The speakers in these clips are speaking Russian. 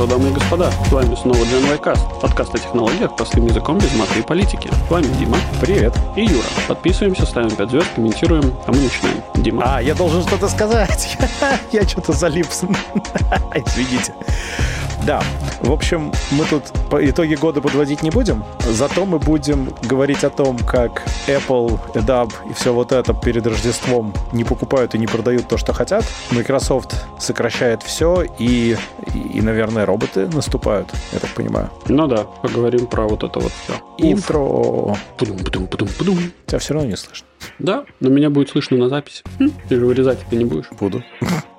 что, дамы и господа, с вами снова Gen Cast, подкаст о технологиях простым языком без маты и политики. С вами Дима. Привет. И Юра. Подписываемся, ставим 5 звезд, комментируем, а мы начинаем. Дима. А, я должен что-то сказать. я что-то залип. Извините. Да, в общем, мы тут по итоги года подводить не будем, зато мы будем говорить о том, как Apple, Adobe и все вот это перед Рождеством не покупают и не продают то, что хотят. Microsoft сокращает все, и, и, наверное, роботы наступают, я так понимаю. Ну да, поговорим про вот это вот все. Интро. Пудум, пудум, пудум, пудум. Тебя все равно не слышно. Да, но меня будет слышно на записи. Хм, ты же вырезать это не будешь. Буду.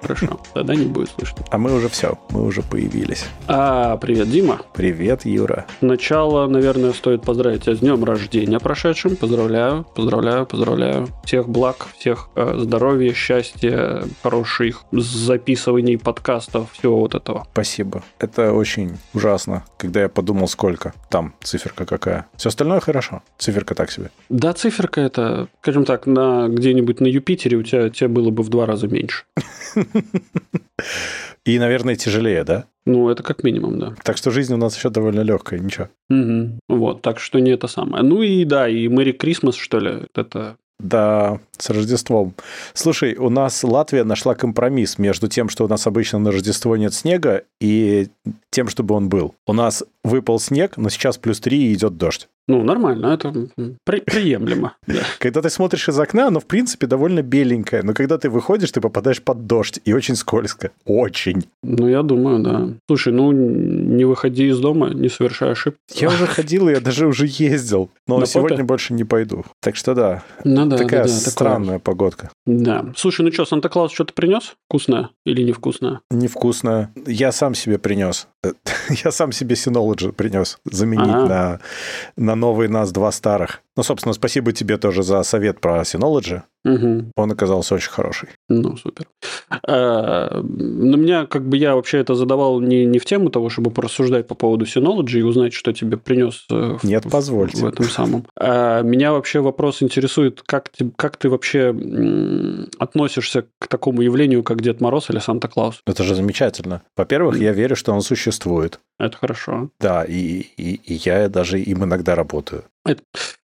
Хорошо, тогда не будет слышно. А мы уже все, мы уже появились. А, привет, Дима. Привет, Юра. Сначала, наверное, стоит поздравить тебя с днем рождения прошедшим. Поздравляю, поздравляю, поздравляю. Всех благ, всех э, здоровья, счастья, хороших записываний подкастов, всего вот этого. Спасибо. Это очень ужасно, когда я подумал, сколько там циферка какая. Все остальное хорошо. Циферка так себе. Да, циферка это, скажем так, на где-нибудь на Юпитере у тебя, тебя было бы в два раза меньше. И, наверное, тяжелее, да? Ну, это как минимум, да. Так что жизнь у нас еще довольно легкая, ничего. Угу. Вот, так что не это самое. Ну и да, и Мэри Крисмас, что ли, это да, с Рождеством. Слушай, у нас Латвия нашла компромисс между тем, что у нас обычно на Рождество нет снега, и тем, чтобы он был. У нас выпал снег, но сейчас плюс 3 и идет дождь. Ну, нормально, это при- приемлемо. Когда ты смотришь из окна, оно, в принципе, довольно беленькое, но когда ты выходишь, ты попадаешь под дождь, и очень скользко. Очень. Ну, я думаю, да. Слушай, ну, не выходи из дома, не совершай ошибки. Я уже ходил, я даже уже ездил, но На сегодня попе? больше не пойду. Так что да, ну, да такая да, да, странная такое. погодка. Да. Слушай, ну что, Санта-Клаус что-то принес? Вкусное или невкусное? Невкусное. Я сам себе принес. Я сам себе Synology принес заменить на, на новый нас два старых. Ну, собственно, спасибо тебе тоже за совет про Synology. Угу. Он оказался очень хороший. Ну, супер. А, на меня, как бы, я вообще это задавал не, не в тему того, чтобы порассуждать по поводу Synology и узнать, что тебе принес э, Нет, в, позвольте. в этом самом. А, меня вообще вопрос интересует, как ты, как ты вообще относишься к такому явлению, как Дед Мороз или Санта-Клаус? Это же замечательно. Во-первых, я верю, что он существует. Это хорошо. Да, и, и, и я даже им иногда работаю.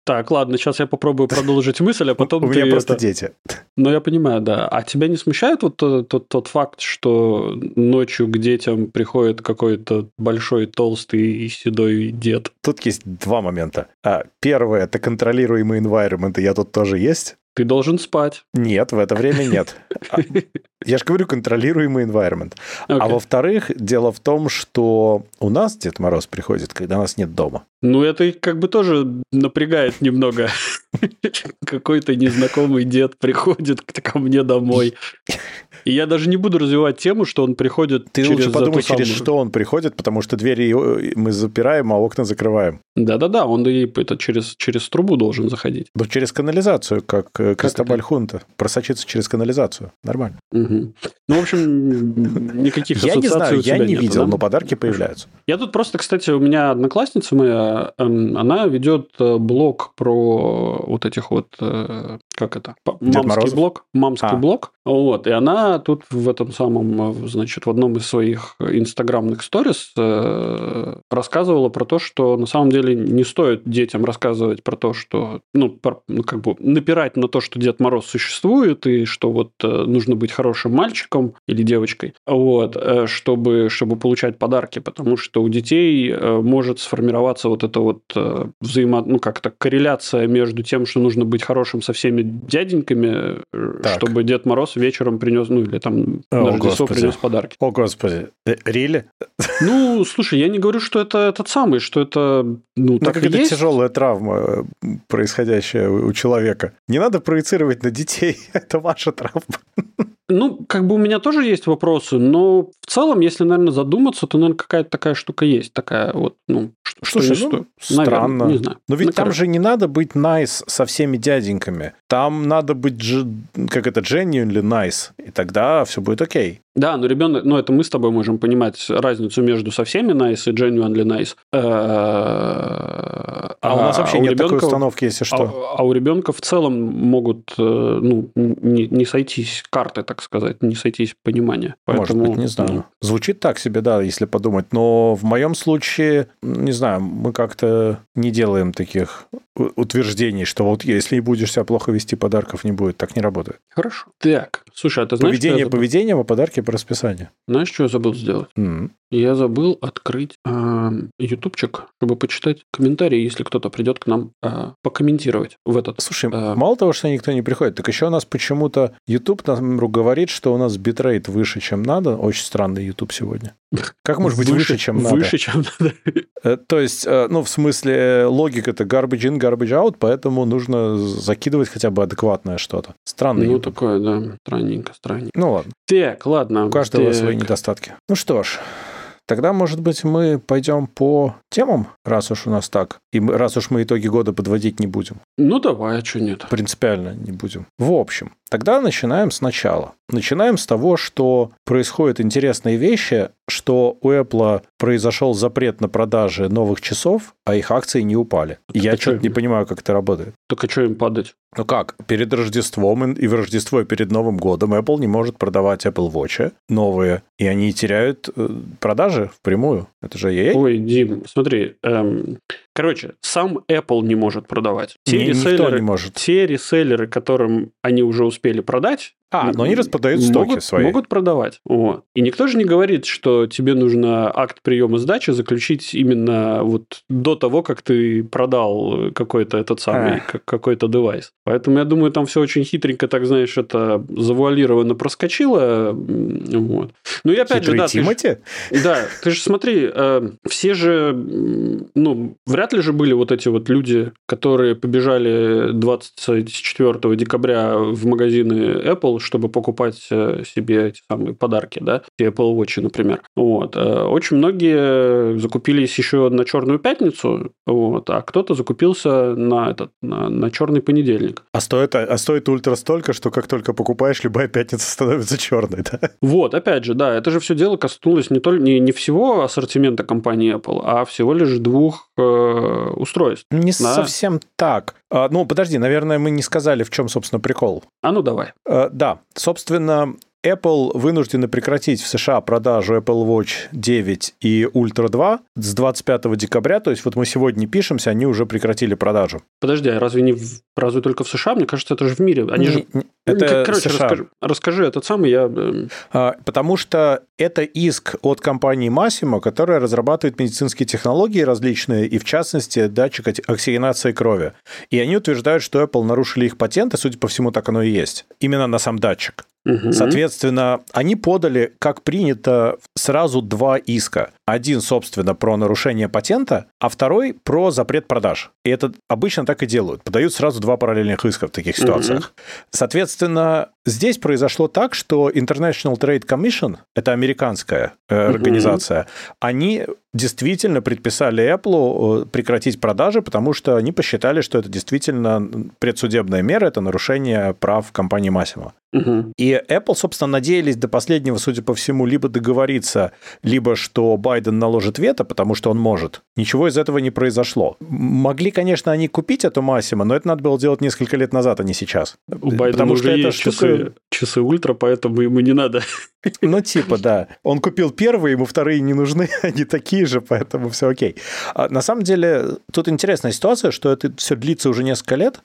Так, ладно, сейчас я попробую продолжить мысль, а потом У меня просто это... дети. Ну, я понимаю, да. А тебя не смущает вот тот, тот, тот факт, что ночью к детям приходит какой-то большой, толстый и седой дед? Тут есть два момента. А, первое – это контролируемый environment, и я тут тоже есть. Ты должен спать. Нет, в это время нет. А, я же говорю, контролируемый environment. Okay. А во-вторых, дело в том, что у нас Дед Мороз приходит, когда нас нет дома. Ну, это как бы тоже напрягает немного. Какой-то незнакомый дед приходит ко мне домой. И я даже не буду развивать тему, что он приходит Ты через лучше подумай, через что он приходит, потому что двери мы запираем, а окна закрываем. Да-да-да, он и это через, через трубу должен заходить. Ну, через канализацию, как, как Кристобаль Хунта. Просочиться через канализацию. Нормально. Угу. Ну, в общем, никаких Я не знаю, я не видел, но подарки появляются. Я тут просто, кстати, у меня одноклассница моя, эм, она ведет э, блог про вот этих вот, э, как это, мамский блог, мамский а. блог. Вот, и она тут в этом самом, значит, в одном из своих инстаграмных сторис э, рассказывала про то, что на самом деле не стоит детям рассказывать про то, что, ну, про, ну как бы напирать на то, что Дед Мороз существует и что вот нужно быть хорошим мальчиком или девочкой, вот, чтобы, чтобы получать подарки, потому что у детей может сформироваться вот эта вот взаимо, ну, как-то корреляция между тем, что нужно быть хорошим со всеми дяденьками, так. чтобы Дед Мороз вечером принес, ну, или там О, на Рождество принес подарки. О, Господи. Рили? Ну, слушай, я не говорю, что это этот самый, что это, ну, ну так как это есть. тяжелая травма, происходящая у человека. Не надо проецировать на детей, это ваша травма. Ну, как бы у меня тоже есть вопросы, но в целом, если, наверное, задуматься, то, наверное, какая-то такая штука есть, такая вот, ну, что, Слушай, что ну, странно. Наверное, не знаю. Но ведь ну, там короче. же не надо быть nice со всеми дяденьками. там надо быть, как это, genuinely nice, и тогда все будет окей. Да, но ребенок, ну это мы с тобой можем понимать разницу между со всеми nice и genuinely nice. А, а у нас вообще а нет ребенка, такой установки, если что. А, а у ребенка в целом могут э, ну, не, не сойтись карты, так сказать, не сойтись понимания. Поэтому, Может быть, не знаю. Ну... Звучит так себе, да, если подумать. Но в моем случае, не знаю, мы как-то не делаем таких утверждений, что вот если будешь себя плохо вести, подарков не будет. Так не работает. Хорошо. Так, слушай, а ты знаешь, Поведение поведением, а подарки по расписанию. Знаешь, что я забыл сделать? Mm. Я забыл открыть э, ютубчик, чтобы почитать комментарии, если кто-то придет к нам э, покомментировать в этот. Слушай, э, мало того, что никто не приходит, так еще у нас почему-то YouTube нам говорит, что у нас битрейт выше, чем надо. Очень странный YouTube сегодня. Как может быть выше, выше чем надо? Выше, чем надо. Э, то есть, э, ну, в смысле, логика это garbage in, garbage out, поэтому нужно закидывать хотя бы адекватное что-то. Странный Ну, YouTube. такое, да, странненько, странненько. Ну, ладно. Так, ладно. У каждого так. свои недостатки. Ну что ж, Тогда, может быть, мы пойдем по темам, раз уж у нас так, и раз уж мы итоги года подводить не будем. Ну, давай, а что нет? Принципиально не будем. В общем, тогда начинаем сначала. Начинаем с того, что происходят интересные вещи, что у Apple произошел запрет на продажи новых часов, а их акции не упали. Так Я что-то не понимаю, как это работает. Так а что им падать? Ну как, перед Рождеством и в Рождество и перед Новым годом Apple не может продавать Apple Watch новые, и они теряют э, продажи впрямую. Это же ей. Ой, Дим, смотри, эм, Короче, сам Apple не может продавать. Те, не, реселлеры, не может. те реселлеры, которым они уже успели продать, а, но они распродают стоки могут, свои. Могут продавать. Вот. И никто же не говорит, что тебе нужно акт приема сдачи заключить именно вот до того, как ты продал какой-то этот самый, а. какой-то девайс. Поэтому я думаю, там все очень хитренько, так знаешь, это завуалированно проскочило. Вот. Ну и опять Хитрый же, да, Тимати? Ты ж, да, ты же смотри, э, все же, ну, вряд ли же были вот эти вот люди, которые побежали 24 декабря в магазины Apple, чтобы покупать э, себе эти самые подарки, да, Apple Watch, например. Вот. Э, очень многие закупились еще на Черную пятницу, вот, а кто-то закупился на этот на, на черный понедельник. А стоит, а стоит ультра столько, что как только покупаешь, любая пятница становится черной, да? Вот, опять же, да, это же все дело коснулось не, только, не, не всего ассортимента компании Apple, а всего лишь двух э, устройств. Не да? совсем так. А, ну, подожди, наверное, мы не сказали, в чем, собственно, прикол. А ну давай. А, да, собственно, Apple вынуждены прекратить в США продажу Apple Watch 9 и Ultra 2 с 25 декабря. То есть вот мы сегодня пишемся, они уже прекратили продажу. Подожди, а разве не в, разве только в США? Мне кажется, это же в мире. Они не, же... Это Короче, США. Расскажи, расскажи этот самый, я... Э, а, потому что это иск от компании Massimo, которая разрабатывает медицинские технологии различные, и в частности датчик оксигенации крови. И они утверждают, что Apple нарушили их патенты, судя по всему, так оно и есть. Именно на сам датчик. Соответственно, они подали, как принято, сразу два иска. Один, собственно, про нарушение патента, а второй про запрет продаж. И это обычно так и делают. Подают сразу два параллельных иска в таких ситуациях. Угу. Соответственно, здесь произошло так, что International Trade Commission, это американская э, организация, угу. они действительно предписали Apple э, прекратить продажи, потому что они посчитали, что это действительно предсудебная мера, это нарушение прав компании Massimo. Угу. И Apple, собственно, надеялись до последнего, судя по всему, либо договориться, либо что Байден наложит вето, потому что он может. Ничего из этого не произошло. Могли, конечно, они купить эту Massimo, но это надо было делать несколько лет назад, а не сейчас. У Байдена потому уже что есть штука... часы, часы ультра, поэтому ему не надо. Ну, типа, да. Он купил первые, ему вторые не нужны, они такие же, поэтому все окей. А на самом деле, тут интересная ситуация, что это все длится уже несколько лет,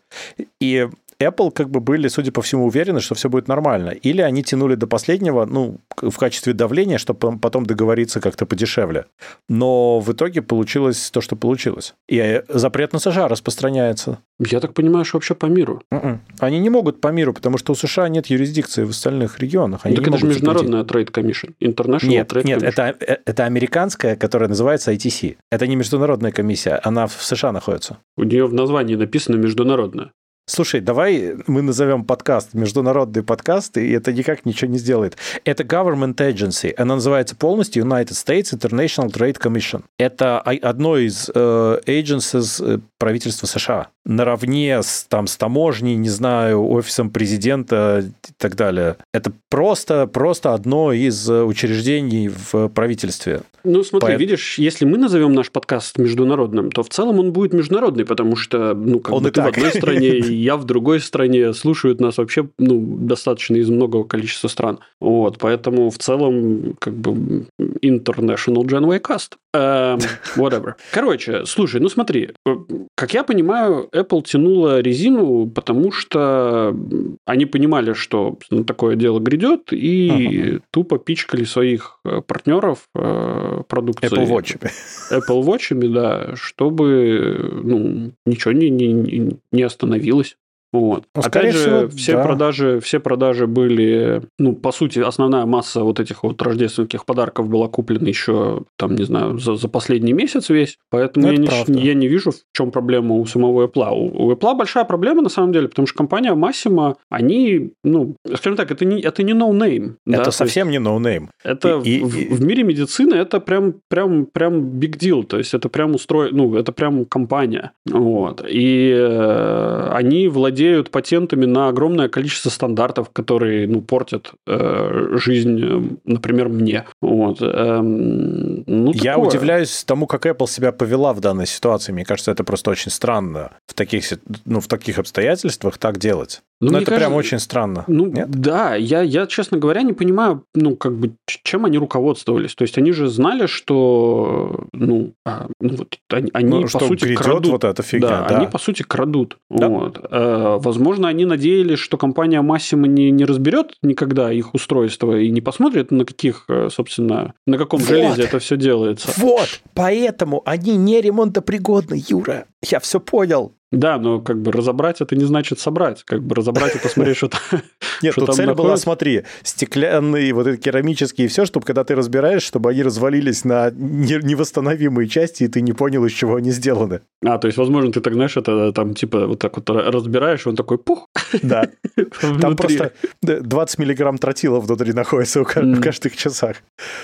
и Apple как бы были, судя по всему, уверены, что все будет нормально. Или они тянули до последнего, ну, в качестве давления, чтобы потом договориться как-то подешевле. Но в итоге получилось то, что получилось. И запрет на США распространяется. Я так понимаю, что вообще по миру. Mm-mm. М-м. Они не могут по миру, потому что у США нет юрисдикции в остальных регионах. Они так это же международная Trade Commission. International нет, Trade нет, Commission. Это, э, это американская, которая называется ITC. Это не международная комиссия, она в США находится. У нее в названии написано международная. Слушай, давай мы назовем подкаст международный подкаст, и это никак ничего не сделает. Это government agency. Она называется полностью United States International Trade Commission. Это одно из э, agencies, э, правительства США. Наравне с, там, с таможней, не знаю, офисом президента и так далее. Это просто, просто одно из учреждений в правительстве. Ну, смотри, По... видишь, если мы назовем наш подкаст международным, то в целом он будет международный, потому что, ну, как он бы ты так. в одной стране, я в другой стране, слушают нас вообще, ну, достаточно из многого количества стран. Вот, поэтому в целом, как бы, International Genway Cast. Um, whatever. Короче, слушай, ну смотри, э, как я понимаю, Apple тянула резину, потому что они понимали, что ну, такое дело грядет, и uh-huh. тупо пичкали своих э, партнеров э, продукцией. Apple Watch. Apple Watch, да, чтобы ну, ничего не, не, не остановилось. Вот. Ну, Опять же, всего, все, да. продажи, все продажи были, ну, по сути, основная масса вот этих вот рождественских подарков была куплена еще, там, не знаю, за, за последний месяц весь. Поэтому ну, я не, я не вижу, в чем проблема у самого Apple. У, у Apple большая проблема, на самом деле, потому что компания Massimo, они, ну, скажем так, это не, это не no-name. Это да? совсем есть, не no-name. Это и, в, и... в мире медицины это прям, прям, прям big deal. То есть, это прям устро... ну, это прям компания. Вот. И э, они владеют владеют патентами на огромное количество стандартов, которые ну, портят э, жизнь, э, например, мне. Вот. Эм, ну, Я такое. удивляюсь тому, как Apple себя повела в данной ситуации. Мне кажется, это просто очень странно в таких, ну, в таких обстоятельствах так делать. Ну, Но это кажется, прям очень странно. Ну, Нет? да, я, я, честно говоря, не понимаю, ну, как бы, чем они руководствовались. То есть, они же знали, что, ну, а, ну вот, они, ну, по что сути, крадут. вот эта фигня, да, да. они, по сути, крадут. Да. Вот. А, возможно, они надеялись, что компания Massimo не, не разберет никогда их устройство и не посмотрит, на каких, э, собственно, на каком вот. железе это все делается. Вот, поэтому они не ремонтопригодны, Юра. Я все понял. Да, но как бы разобрать это не значит собрать. Как бы разобрать и посмотреть, что там Нет, тут цель была, смотри, стеклянные, вот эти керамические и все, чтобы когда ты разбираешь, чтобы они развалились на невосстановимые части, и ты не понял, из чего они сделаны. А, то есть, возможно, ты так, знаешь, это там типа вот так вот разбираешь, он такой пух. Да. Там просто 20 миллиграмм тротила внутри находится в каждых часах.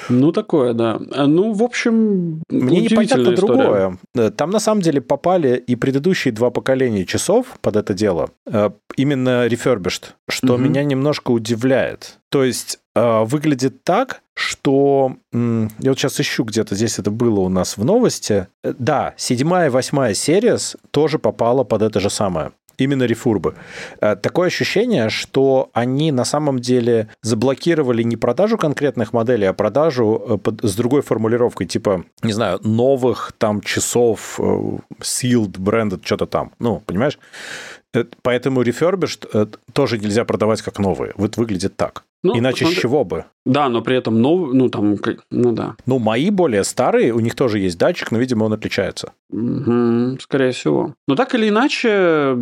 Ну, такое, да. Ну, в общем, Мне непонятно другое. Там на самом деле попали и предыдущие два поколения часов под это дело, э, именно refurbished, что угу. меня немножко удивляет. То есть э, выглядит так, что я вот сейчас ищу где-то здесь это было у нас в новости. Э, да, седьмая и восьмая серия тоже попала под это же самое именно рефурбы. Такое ощущение, что они на самом деле заблокировали не продажу конкретных моделей, а продажу с другой формулировкой, типа, не знаю, новых там часов, sealed, branded, что-то там. Ну, понимаешь? Э, поэтому э, тоже нельзя продавать как новые. Вот выглядит так. Ну, Иначе с чего бы? Да, но при этом новый, ну там, ну да. Ну, мои более старые, у них тоже есть датчик, но, видимо, он отличается. Угу, скорее всего. Но так или иначе,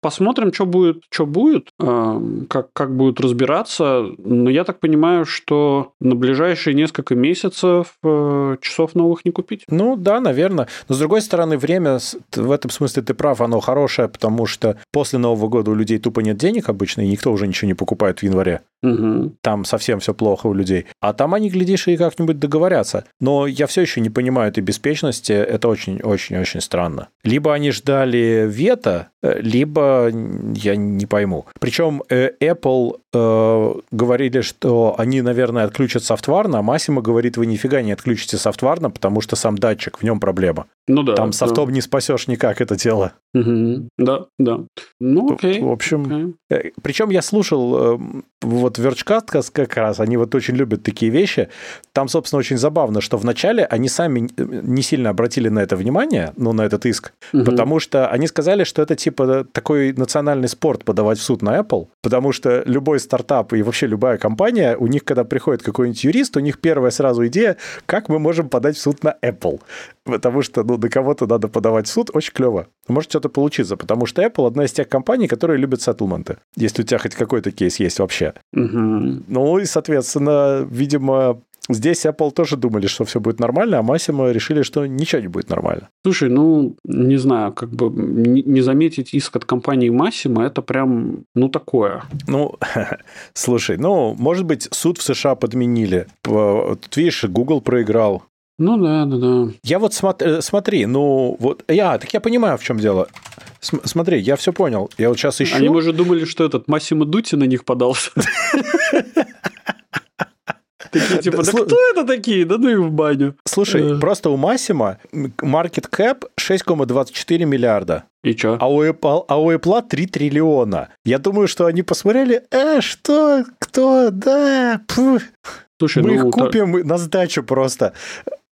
Посмотрим, что будет, что будет, как, как будут разбираться. Но я так понимаю, что на ближайшие несколько месяцев э, часов новых не купить. Ну да, наверное. Но с другой стороны, время в этом смысле ты прав, оно хорошее, потому что после Нового года у людей тупо нет денег обычно, и никто уже ничего не покупает в январе. Угу. Там совсем все плохо у людей. А там они, глядишь, и как-нибудь договорятся. Но я все еще не понимаю этой беспечности. Это очень-очень-очень странно. Либо они ждали вето, либо я не пойму. Причем э, Apple э, говорили, что они, наверное, отключат софтварно, а Массимо говорит, вы нифига не отключите софтварно, потому что сам датчик, в нем проблема. Ну да. Там софтом да. не спасешь никак это дело. Угу. Да, да. Ну, окей. В общем, окей. причем я слушал вот Верчкаст как раз, они вот очень любят такие вещи. Там, собственно, очень забавно, что вначале они сами не сильно обратили на это внимание, ну, на этот иск, угу. потому что они сказали, что это типа такой национальный спорт подавать в суд на Apple, потому что любой стартап и вообще любая компания, у них, когда приходит какой-нибудь юрист, у них первая сразу идея, как мы можем подать в суд на Apple. Потому что, ну, до кого-то надо подавать в суд, очень клево. Может что-то получиться, потому что Apple одна из тех компаний, которые любят сеттleменты. Если у тебя хоть какой-то кейс есть вообще. Угу. Ну и, соответственно, видимо, Здесь Apple тоже думали, что все будет нормально, а Massimo решили, что ничего не будет нормально. Слушай, ну, не знаю, как бы не заметить иск от компании Massimo, это прям, ну, такое. Ну, слушай, ну, может быть, суд в США подменили. Тут, видишь, Google проиграл Ну да, да, да. Я вот смотри, э, смотри, ну вот, я, так я понимаю, в чем дело. Смотри, я все понял. Я вот сейчас ищу. Они, может, думали, что этот Массимо Дути на них подался. Такие, типа, да кто это такие? Да ну и в баню. Слушай, просто у Массима market cap 6,24 миллиарда. И чё? А у, Apple, а у Apple 3 триллиона. Я думаю, что они посмотрели, э, что, кто, да, пф. Слушай, мы ну, их купим та... на сдачу просто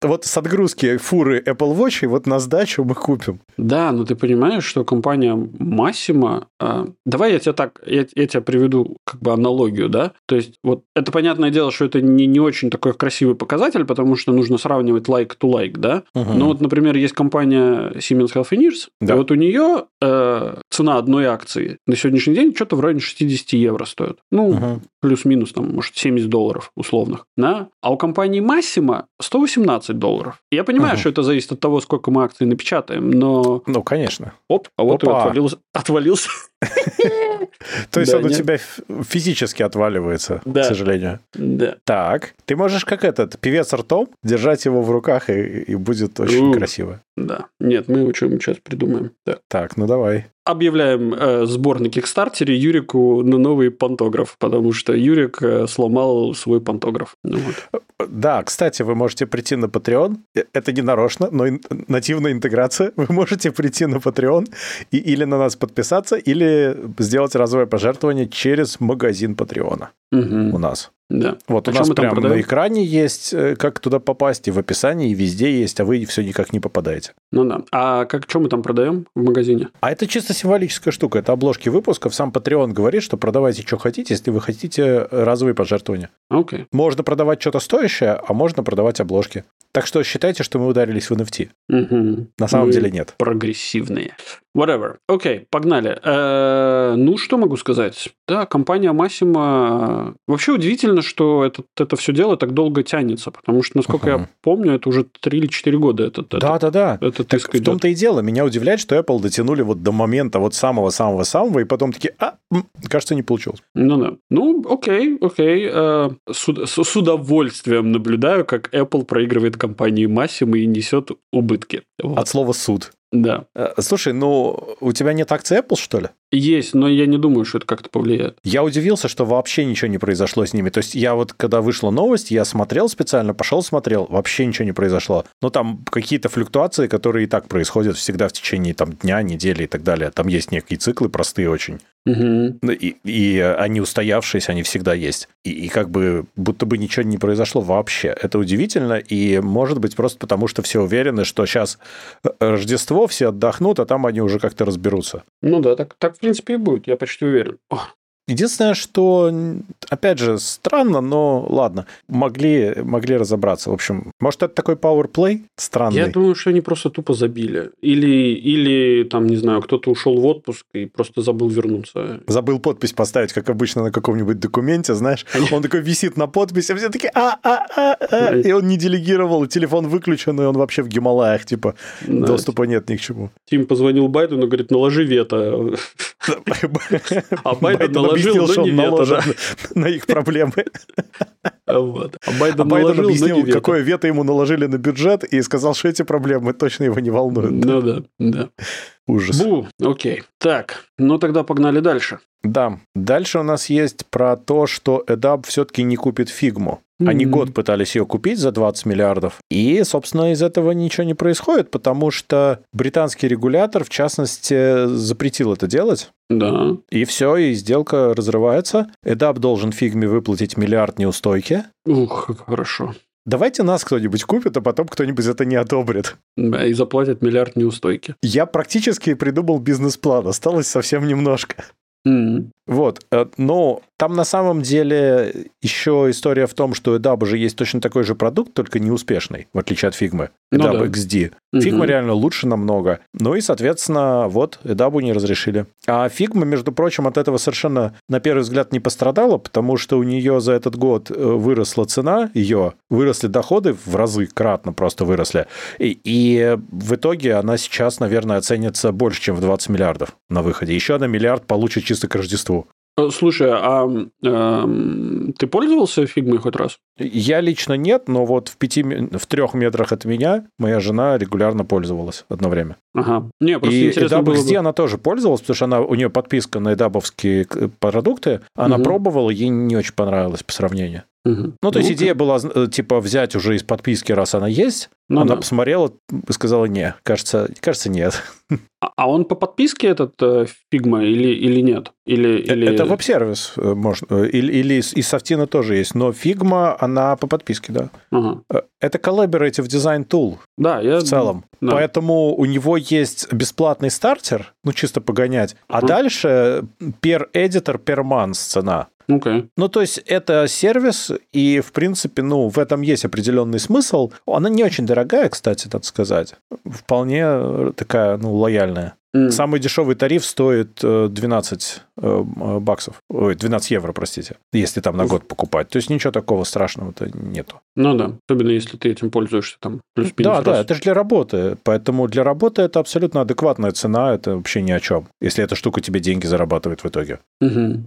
вот с отгрузки фуры Apple Watch, и вот на сдачу мы купим. Да, но ты понимаешь, что компания Massimo... Э, давай я тебе так, я, я тебе приведу как бы аналогию, да? То есть, вот это понятное дело, что это не, не очень такой красивый показатель, потому что нужно сравнивать like to like, да? Угу. Но вот, например, есть компания Siemens Healthineers, да. и вот у нее э, цена одной акции на сегодняшний день что-то в районе 60 евро стоит. Ну, угу. плюс-минус, там, может, 70 долларов условных, да? А у компании Massimo 118 15 долларов. Я понимаю, угу. что это зависит от того, сколько мы акций напечатаем, но... Ну, конечно. Оп, а вот Опа. и отвалился. отвалился. То есть он у тебя физически отваливается, к сожалению. Да. Так, ты можешь как этот певец ртом держать его в руках, и будет очень красиво. Да. Нет, мы его что-нибудь сейчас придумаем. Так, ну давай объявляем э, сбор на Кикстартере Юрику на новый пантограф, потому что Юрик э, сломал свой пантограф. Ну, вот. Да, кстати, вы можете прийти на Patreon. Это не нарочно, но ин- нативная интеграция. Вы можете прийти на Patreon и или на нас подписаться, или сделать разовое пожертвование через магазин Патреона угу. у нас. Да. Вот а у нас прямо на экране есть, э, как туда попасть, и в описании, и везде есть, а вы все никак не попадаете. Ну да. А как, что мы там продаем в магазине? А это чисто символическая штука. Это обложки выпусков. Сам Patreon говорит, что продавайте, что хотите, если вы хотите разовые пожертвования. Окей. Okay. Можно продавать что-то стоящее, а можно продавать обложки. Так что считайте, что мы ударились в NFT. Угу. На самом мы деле нет. Прогрессивные. Whatever. Окей, okay, погнали. Э-э- ну, что могу сказать? Да, компания Massimo... Вообще удивительно, что это, это все дело так долго тянется, потому что, насколько uh-huh. я помню, это уже 3 или 4 года этот, Да-да-да. Этот так в том-то и дело. Меня удивляет, что Apple дотянули вот до момента вот самого-самого-самого, и потом такие, а, кажется, не получилось. Ну да. Ну, окей, окей. Э, с, с удовольствием наблюдаю, как Apple проигрывает компании Massimo и несет убытки. Вот. От слова суд. Да. Э, слушай, ну у тебя нет акции Apple, что ли? Есть, но я не думаю, что это как-то повлияет. Я удивился, что вообще ничего не произошло с ними. То есть я вот, когда вышла новость, я смотрел специально, пошел смотрел, вообще ничего не произошло. Ну, там какие-то флюктуации, которые и так происходят всегда в течение там, дня, недели и так далее. Там есть некие циклы простые очень. Угу. И, и они устоявшиеся, они всегда есть. И, и как бы будто бы ничего не произошло вообще. Это удивительно, и может быть просто потому, что все уверены, что сейчас Рождество, все отдохнут, а там они уже как-то разберутся. Ну да, так, так принципе и будет, я почти уверен. Единственное, что, опять же, странно, но ладно, могли, могли разобраться. В общем, может, это такой PowerPlay странный? Я думаю, что они просто тупо забили. Или, или там, не знаю, кто-то ушел в отпуск и просто забыл вернуться. Забыл подпись поставить, как обычно, на каком-нибудь документе, знаешь. Он такой висит на подписи, а все такие а а а а И он не делегировал, телефон выключен, и он вообще в Гималаях, типа, доступа нет ни к чему. Тим позвонил Байдену, говорит, наложи вето. А Байден наложил, что он наложит на их проблемы. Вот. А Байден, а Байден наложил, объяснил, какое вето ему наложили на бюджет, и сказал, что эти проблемы точно его не волнуют. Ну да, да. Ужас. Бу, окей. Так, ну тогда погнали дальше. Да, дальше у нас есть про то, что EDAP все-таки не купит фигму. Они mm-hmm. год пытались ее купить за 20 миллиардов, и, собственно, из этого ничего не происходит, потому что британский регулятор, в частности, запретил это делать. Да. И все, и сделка разрывается. EDAP должен фигме выплатить миллиард неустойки. Ух, как хорошо. Давайте нас кто-нибудь купит, а потом кто-нибудь это не одобрит. Да, и заплатят миллиард неустойки. Я практически придумал бизнес-план, осталось совсем немножко. Mm-hmm. Вот, э, но там на самом деле еще история в том, что EDAB уже есть точно такой же продукт, только неуспешный, в отличие от Figma. EDAB ну, да. XD. Figma угу. реально лучше намного. Ну и, соответственно, вот EDAB не разрешили. А Figma, между прочим, от этого совершенно, на первый взгляд, не пострадала, потому что у нее за этот год э, выросла цена ее, выросли доходы в разы, кратно просто выросли. И, и в итоге она сейчас, наверное, оценится больше, чем в 20 миллиардов на выходе. Еще на миллиард получит чисто к Рождеству. Э, слушай, а э, ты пользовался фигмой хоть раз? Я лично нет, но вот в пяти, в трех метрах от меня моя жена регулярно пользовалась одно время. Ага. Не, просто и интересно было бы... она тоже пользовалась, потому что она, у нее подписка на эдабовские продукты. Она угу. пробовала, ей не очень понравилось по сравнению. Угу. Ну, то есть идея была, э, типа, взять уже из подписки, раз она есть. Ну, она да. посмотрела и сказала, не, кажется, кажется, нет. А, а он по подписке этот э, Figma или, или нет? Или, э, или... Это веб-сервис, можно. Или, или из Софтина тоже есть. Но Figma, она по подписке, да. Ага. Это Collaborative Design Tool. Да, я... В целом. Да. Поэтому у него есть бесплатный стартер, ну, чисто погонять. А uh дальше per editor per month цена. Okay. Ну, то есть это сервис, и, в принципе, ну, в этом есть определенный смысл. Она не очень дорогая, кстати, так сказать. Вполне такая, ну, лояльная. Mm. Самый дешевый тариф стоит 12 э, э, баксов. Ой, 12 евро, простите. Если там на год покупать. То есть ничего такого страшного-то нету. Ну да. Особенно если ты этим пользуешься там плюс-минус. Да, раз. да, это же для работы. Поэтому для работы это абсолютно адекватная цена. Это вообще ни о чем. Если эта штука тебе деньги зарабатывает в итоге. Угу.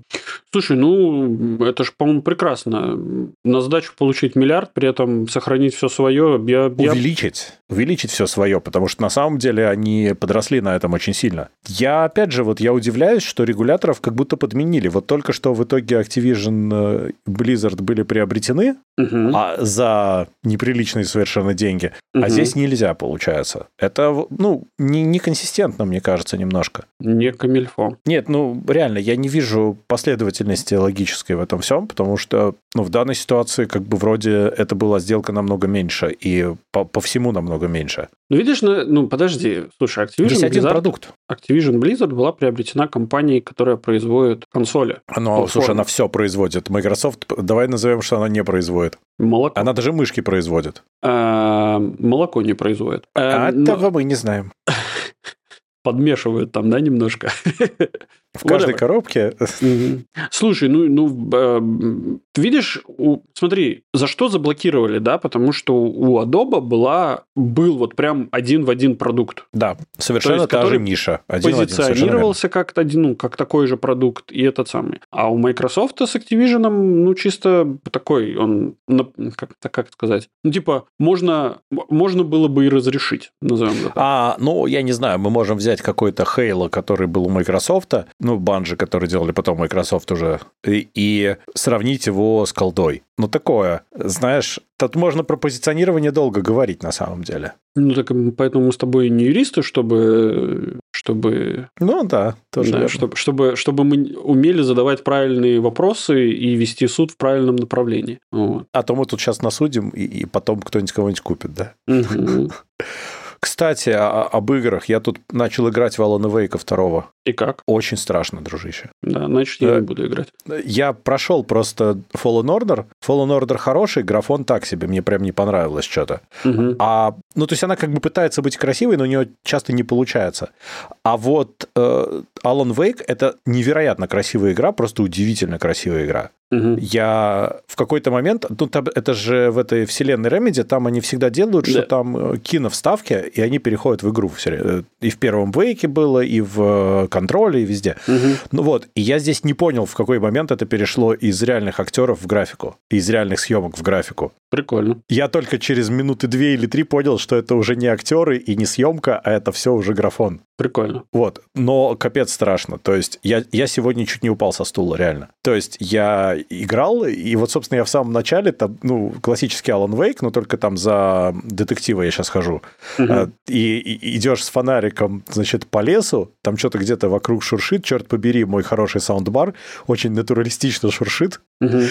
Слушай, ну это же, по-моему, прекрасно. На сдачу получить миллиард, при этом сохранить все свое. Я, увеличить. Я... Увеличить все свое. Потому что на самом деле они подросли на этом очень сильно. Я, опять же, вот я удивляюсь, что регуляторов как будто подменили. Вот только что в итоге Activision и Blizzard были приобретены угу. а за неприличные совершенно деньги, угу. а здесь нельзя, получается. Это, ну, не, неконсистентно, мне кажется, немножко. Не камильфо. Нет, ну, реально, я не вижу последовательности логической в этом всем, потому что, ну, в данной ситуации как бы вроде это была сделка намного меньше и по, по всему намного меньше. Ну, видишь, ну, ну подожди, слушай, Activision Blizzard, продукт. Activision Blizzard была приобретена компанией, которая производит консоли. Ну, слушай, она все производит. Microsoft, давай назовем, что она не производит. Молоко. Она даже мышки производит. А, молоко не производит. А, этого мы не знаем. Подмешивают там, да, немножко. В каждой Whatever. коробке. Слушай, ну, ну э, видишь, у, смотри, за что заблокировали, да? Потому что у Adobe была, был вот прям один в один продукт. Да, совершенно есть, та же ниша. Один позиционировался как один, ну, как такой же продукт, и этот самый. А у Microsoft с Activision, ну, чисто такой, он, как, как сказать, ну, типа, можно, можно было бы и разрешить, назовем это. А, ну, я не знаю, мы можем взять какой-то Halo, который был у Microsoft, ну, Банжи, который делали потом Microsoft уже, и, и сравнить его с колдой. Ну, такое, знаешь, тут можно про позиционирование долго говорить на самом деле. Ну, так поэтому мы с тобой не юристы, чтобы... чтобы ну, да, тоже да, чтобы, чтобы, чтобы мы умели задавать правильные вопросы и вести суд в правильном направлении. Вот. А то мы тут сейчас насудим, и, и потом кто-нибудь кого-нибудь купит, да? Кстати, о, об играх. Я тут начал играть в Alan Wake 2. И как? Очень страшно, дружище. Да, значит, я не буду играть. Я прошел просто Fallen Order. Fallen Order хороший, графон так себе, мне прям не понравилось что-то. Угу. А, ну, то есть она как бы пытается быть красивой, но у нее часто не получается. А вот э, Alan Wake — это невероятно красивая игра, просто удивительно красивая игра. Угу. Я в какой-то момент, ну, там, это же в этой вселенной Remedy, там они всегда делают, да. что там э, киновставки, и они переходят в игру. Э, и в первом Вейке было, и в э, контроле, и везде. Угу. Ну вот, и я здесь не понял, в какой момент это перешло из реальных актеров в графику, из реальных съемок в графику. Прикольно. Я только через минуты две или три понял, что это уже не актеры и не съемка, а это все уже графон. Прикольно. Вот. Но капец страшно. То есть я, я сегодня чуть не упал со стула, реально. То есть я играл, и вот, собственно, я в самом начале, там, ну, классический Alan Wake, но только там за детектива я сейчас хожу. Угу. И, и идешь с фонариком, значит, по лесу, там что-то где-то вокруг шуршит, черт побери, мой хороший саундбар, очень натуралистично шуршит. Угу.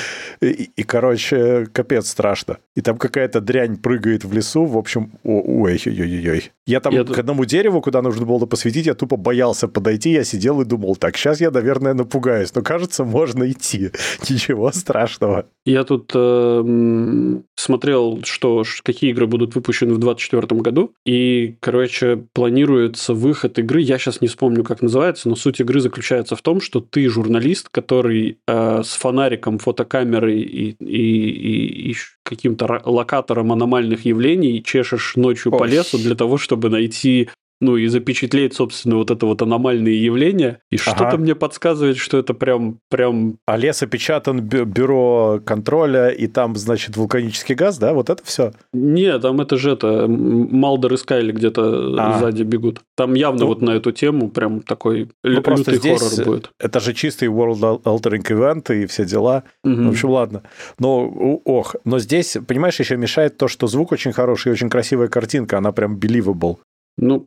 И, и, короче, капец страшно. И там какая-то дрянь прыгает в лесу, в общем, ой-ой-ой-ой. Я там я... к одному дереву, куда нужно было посветить, я тупо боялся подойти, я сидел и думал, так, сейчас я, наверное, напугаюсь, но кажется, можно идти. Ничего страшного. Я тут э, смотрел, что какие игры будут выпущены в 2024 году, и, короче, планируется выход игры, я сейчас не вспомню, как называется, но суть игры заключается в том, что ты журналист, который э, с фонариком, фотокамерой и, и, и, и каким-то локатором аномальных явлений чешешь ночью Ой. по лесу для того, чтобы найти ну и запечатлеть, собственно, вот это вот аномальные явления. И ага. что-то мне подсказывает, что это прям... прям... А лес опечатан бюро контроля, и там, значит, вулканический газ, да? Вот это все? Нет, там это же это... Малдер и Скайли где-то а. сзади бегут. Там явно ну, вот на эту тему прям такой ну, лютый здесь хоррор будет. Это же чистый world altering event и все дела. Угу. В общем, ладно. Но, ох, но здесь, понимаешь, еще мешает то, что звук очень хороший и очень красивая картинка, она прям believable. Ну,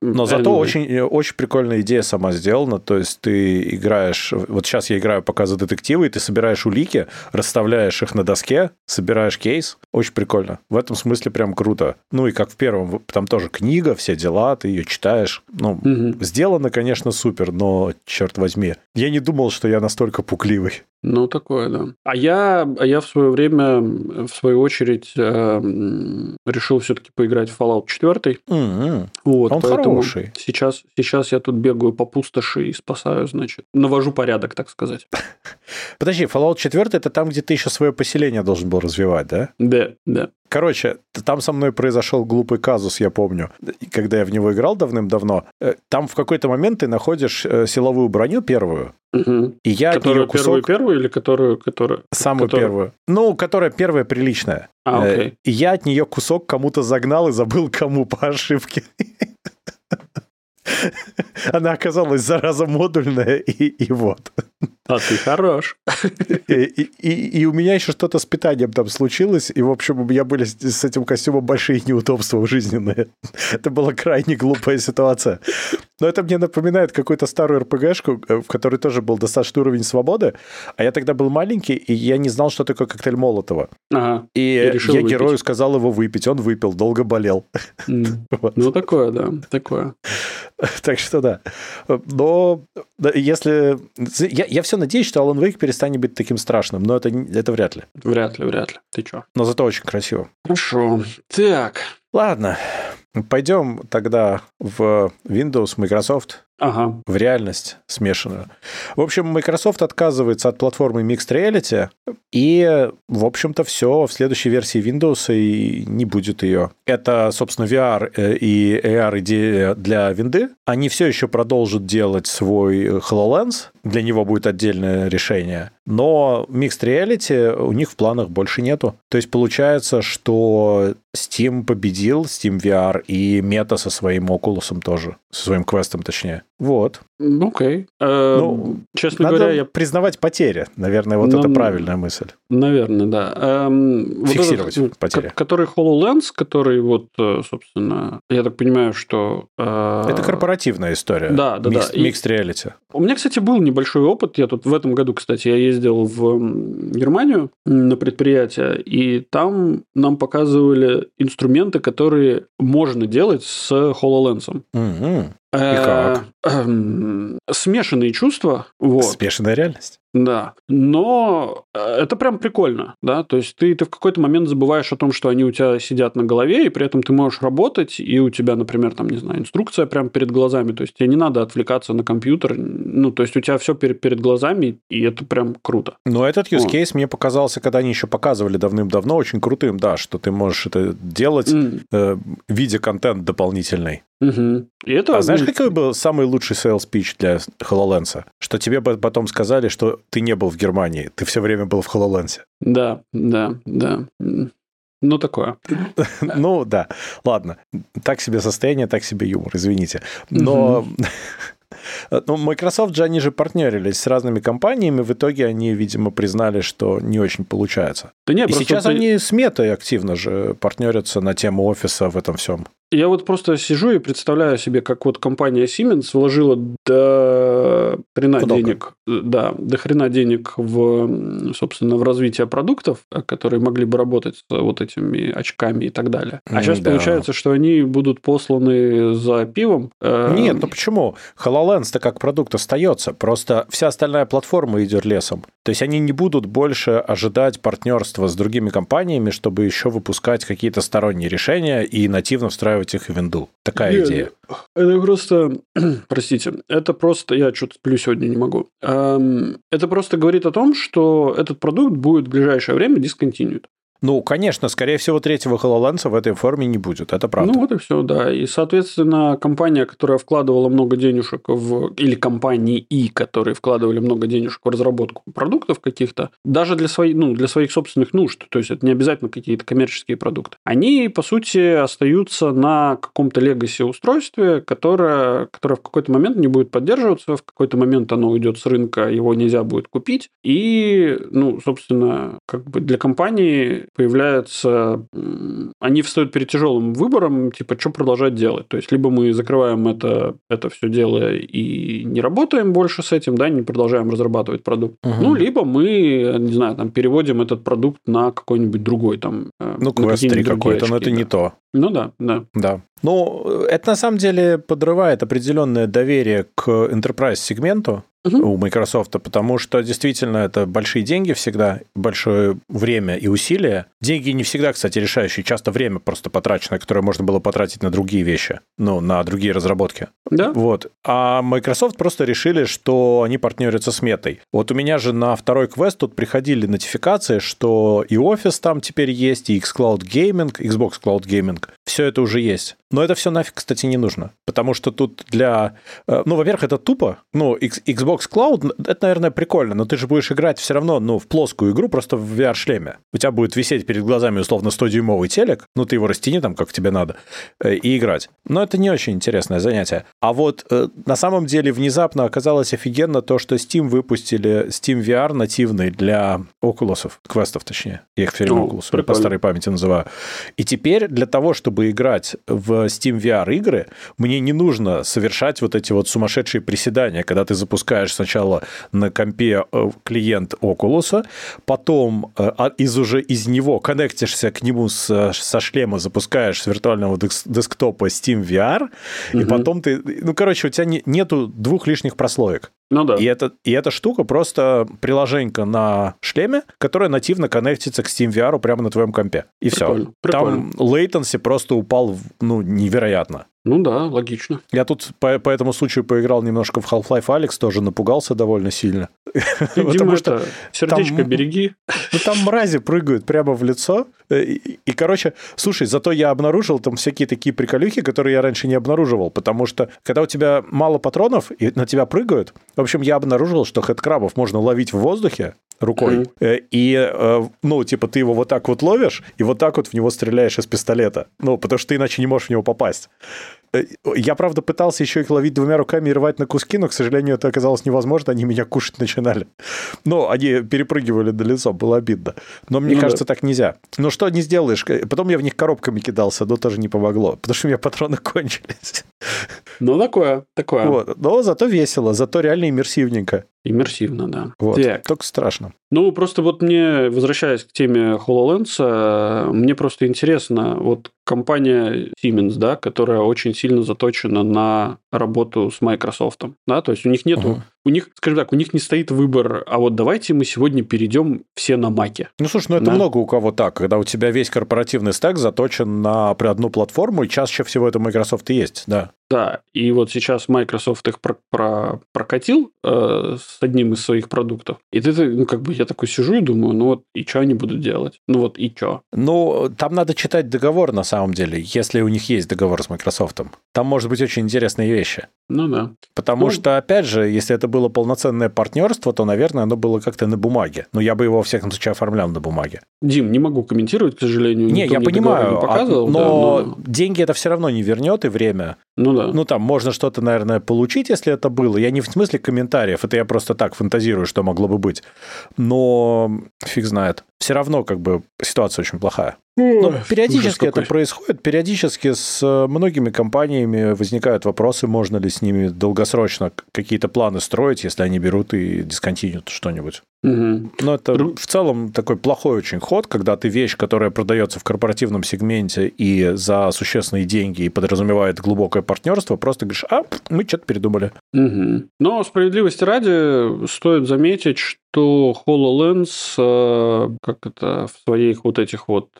но зато очень, очень прикольная идея сама сделана. То есть ты играешь... Вот сейчас я играю пока за детективы, и ты собираешь улики, расставляешь их на доске, собираешь кейс. Очень прикольно. В этом смысле прям круто. Ну и как в первом, там тоже книга, все дела, ты ее читаешь. Ну, угу. сделано, конечно, супер, но, черт возьми, я не думал, что я настолько пукливый. Ну, такое, да. А я, а я в свое время, в свою очередь, э, решил все-таки поиграть в Fallout 4. Вот, Он хороший. Сейчас, сейчас я тут бегаю по пустоши и спасаю, значит, навожу порядок, так сказать. Подожди, Fallout 4 это там, где ты еще свое поселение должен был развивать, да? Да, да. Короче, там со мной произошел глупый казус, я помню, когда я в него играл давным-давно. Э, там в какой-то момент ты находишь э, силовую броню первую, Угу. И я которую от нее кусок... первую первую или которую которую самую которую... первую? Ну, которая первая приличная. А, э, окей. И я от нее кусок кому-то загнал и забыл кому по ошибке. Она оказалась зараза модульная, и, и вот. А ты хорош. И, и, и у меня еще что-то с питанием там случилось, и, в общем, у меня были с этим костюмом большие неудобства жизненные. Это была крайне глупая ситуация. Но это мне напоминает какую-то старую РПГшку, э, в которой тоже был достаточный уровень свободы, а я тогда был маленький, и я не знал, что такое коктейль Молотова. Ага. И, и я выпить. герою сказал его выпить, он выпил, долго болел. Mm. Вот. Ну, такое, да, такое. Так что да. Но если... Я, я все надеюсь, что Alan Wake перестанет быть таким страшным, но это, это вряд ли. Вряд ли, вряд ли. Ты чё? Но зато очень красиво. Хорошо. Так. Ладно. Пойдем тогда в Windows, Microsoft, ага. в реальность смешанную. В общем, Microsoft отказывается от платформы Mixed Reality, и, в общем-то, все в следующей версии Windows и не будет ее. Это, собственно, VR э, и AR идея для винды. Они все еще продолжат делать свой HoloLens, для него будет отдельное решение. Но Mixed Reality у них в планах больше нету. То есть получается, что Steam победил, Steam VR, и Meta со своим Oculus тоже, со своим квестом точнее. Вот. Окей. Okay. Э, ну, честно надо говоря, я... признавать потери. Наверное, вот ну, это правильная мысль. Наверное, да. Эм, Фиксировать вот этот, потери. Который HoloLens, который вот, э, собственно, я так понимаю, что... Э... Это корпоративная история. Да, да, Mixed, да. Mixed reality. У меня, кстати, был небольшой опыт. Я тут в этом году, кстати, я ездил в Германию на предприятие, и там нам показывали инструменты, которые можно делать с HoloLens. Угу. И как? Эм, смешанные чувства. Вот. Смешанная реальность. Да. Но э, это прям прикольно, да. То есть ты, ты в какой-то момент забываешь о том, что они у тебя сидят на голове, и при этом ты можешь работать, и у тебя, например, там, не знаю, инструкция прям перед глазами. То есть тебе не надо отвлекаться на компьютер. Ну, то есть у тебя все перед, перед глазами, и это прям круто. Но этот use case мне показался, когда они еще показывали давным-давно, очень крутым, да, что ты можешь это делать, mm. э, видя контент дополнительный. Угу. И это... А знаешь, какой был самый лучший sales pitch для HoloLens? Что тебе потом сказали, что ты не был в Германии, ты все время был в HoloLens. Да, да, да. Ну, такое. ну, да. Ладно. Так себе состояние, так себе юмор, извините. Но... Ну, Microsoft же, они же партнерились с разными компаниями, в итоге они, видимо, признали, что не очень получается. Да нет, И сейчас ты... они с Метой активно же партнерятся на тему офиса в этом всем. Я вот просто сижу и представляю себе, как вот компания Siemens вложила до хрена Куда денег, да, до хрена денег в, собственно, в развитие продуктов, которые могли бы работать с вот этими очками и так далее. А сейчас да. получается, что они будут посланы за пивом. Э, Нет, ну почему? HoloLens-то как продукт остается, просто вся остальная платформа идет лесом. То есть они не будут больше ожидать партнерства с другими компаниями, чтобы еще выпускать какие-то сторонние решения и нативно встраивать встраивать их в винду. Такая Нет, идея. Это просто, простите, это просто, я что-то сплю сегодня не могу. Это просто говорит о том, что этот продукт будет в ближайшее время дисконтинует. Ну, конечно, скорее всего, третьего HoloLens в этой форме не будет, это правда. Ну, вот и все, да. И, соответственно, компания, которая вкладывала много денежек в... Или компании И, которые вкладывали много денежек в разработку продуктов каких-то, даже для, своих, ну, для своих собственных нужд, то есть это не обязательно какие-то коммерческие продукты, они, по сути, остаются на каком-то легаси устройстве, которое, которое в какой-то момент не будет поддерживаться, в какой-то момент оно уйдет с рынка, его нельзя будет купить. И, ну, собственно, как бы для компании появляется... Они встают перед тяжелым выбором, типа, что продолжать делать. То есть, либо мы закрываем это, это все дело и не работаем больше с этим, да, не продолжаем разрабатывать продукт. Угу. Ну, либо мы, не знаю, там, переводим этот продукт на какой-нибудь другой, там... Э, ну, квест какой-то, но это да. не то. Ну да, да. Да. Ну, это на самом деле подрывает определенное доверие к enterprise сегменту, у Microsoft, потому что действительно это большие деньги всегда, большое время и усилия. Деньги не всегда, кстати, решающие, часто время просто потрачено, которое можно было потратить на другие вещи, ну, на другие разработки. Да. Вот. А Microsoft просто решили, что они партнерятся с метой. Вот у меня же на второй квест тут приходили нотификации, что и Office там теперь есть, и xCloud Gaming, Xbox Cloud Gaming. Все это уже есть. Но это все нафиг, кстати, не нужно. Потому что тут для... Э, ну, во-первых, это тупо. Ну, Xbox Cloud, это, наверное, прикольно, но ты же будешь играть все равно, ну, в плоскую игру, просто в VR-шлеме. У тебя будет висеть перед глазами, условно, 100-дюймовый телек, ну, ты его растяни там, как тебе надо, э, и играть. Но это не очень интересное занятие. А вот э, на самом деле внезапно оказалось офигенно то, что Steam выпустили Steam VR нативный для Oculus, квестов, точнее. Я их все время Oculus, по старой памяти называю. И теперь для того, чтобы играть в Steam VR игры, мне не нужно совершать вот эти вот сумасшедшие приседания, когда ты запускаешь сначала на компе э, клиент Oculus, потом э, а из уже из него коннектишься к нему с, со шлема, запускаешь с виртуального десктопа Steam VR, угу. и потом ты... Ну, короче, у тебя не, нету двух лишних прослоек. Ну да. И, это, и эта штука просто приложенька на шлеме, которая нативно коннектится к Steam VR прямо на твоем компе. И прикольно, все. Прикольно. Там latency просто упал ну, невероятно. Ну да, логично. Я тут по, по этому случаю поиграл немножко в Half-Life Алекс, тоже напугался довольно сильно. Дима, что сердечко береги. Ну, там мрази прыгают прямо в лицо. Э, и, короче, слушай, зато я обнаружил там всякие такие приколюхи, которые я раньше не обнаруживал, потому что когда у тебя мало патронов и на тебя прыгают, в общем, я обнаружил, что хэдкрабов можно ловить в воздухе, рукой. Mm-hmm. И, э, ну, типа, ты его вот так вот ловишь, и вот так вот в него стреляешь из пистолета. Ну, потому что ты иначе не можешь в него попасть. Э, я, правда, пытался еще их ловить двумя руками и рвать на куски, но, к сожалению, это оказалось невозможно, они меня кушать начинали. Ну, они перепрыгивали до лица, было обидно. Но мне ну, кажется, да. так нельзя. Ну, что не сделаешь? Потом я в них коробками кидался, но тоже не помогло, потому что у меня патроны кончились. Ну, такое, такое. Вот. Но зато весело, зато реально иммерсивненько. Иммерсивно, да. Вот. Так. Только страшно. Ну, просто вот мне, возвращаясь к теме HoloLens, мне просто интересно, вот компания Siemens, да, которая очень сильно заточена на работу с Microsoft, да, то есть у них нету, uh-huh. у них, скажем так, у них не стоит выбор, а вот давайте мы сегодня перейдем все на Маке. Ну, слушай, ну это да? много у кого так, когда у тебя весь корпоративный стек заточен на одну платформу, и чаще всего это Microsoft и есть, да. Да, и вот сейчас Microsoft их про- про- прокатил э, с одним из своих продуктов. И ты, ну, как бы я такой сижу и думаю, ну вот, и что они будут делать? Ну вот, и что? Ну, там надо читать договор, на самом деле, если у них есть договор с Microsoft. Там может быть очень интересные вещи. Ну да. Потому ну, что, опять же, если это было полноценное партнерство, то, наверное, оно было как-то на бумаге. Но я бы его, во всяком случае, оформлял на бумаге. Дим, не могу комментировать, к сожалению. Не, я понимаю, не показывал, а, но, да, но деньги это все равно не вернет и время. Ну да. Ну там можно что-то, наверное, получить, если это было. Я не в смысле комментариев, это я просто так фантазирую, что могло бы быть. Но фиг знает. Все равно как бы ситуация очень плохая. Но периодически это происходит, периодически с э, многими компаниями возникают вопросы, можно ли с ними долгосрочно какие-то планы строить, если они берут и дисконтинуют что-нибудь. Угу. Но это в целом такой плохой очень ход, когда ты вещь, которая продается в корпоративном сегменте и за существенные деньги и подразумевает глубокое партнерство, просто говоришь, а, мы что-то передумали. Угу. Но справедливости ради стоит заметить, что HoloLens, э, как это в своих вот этих вот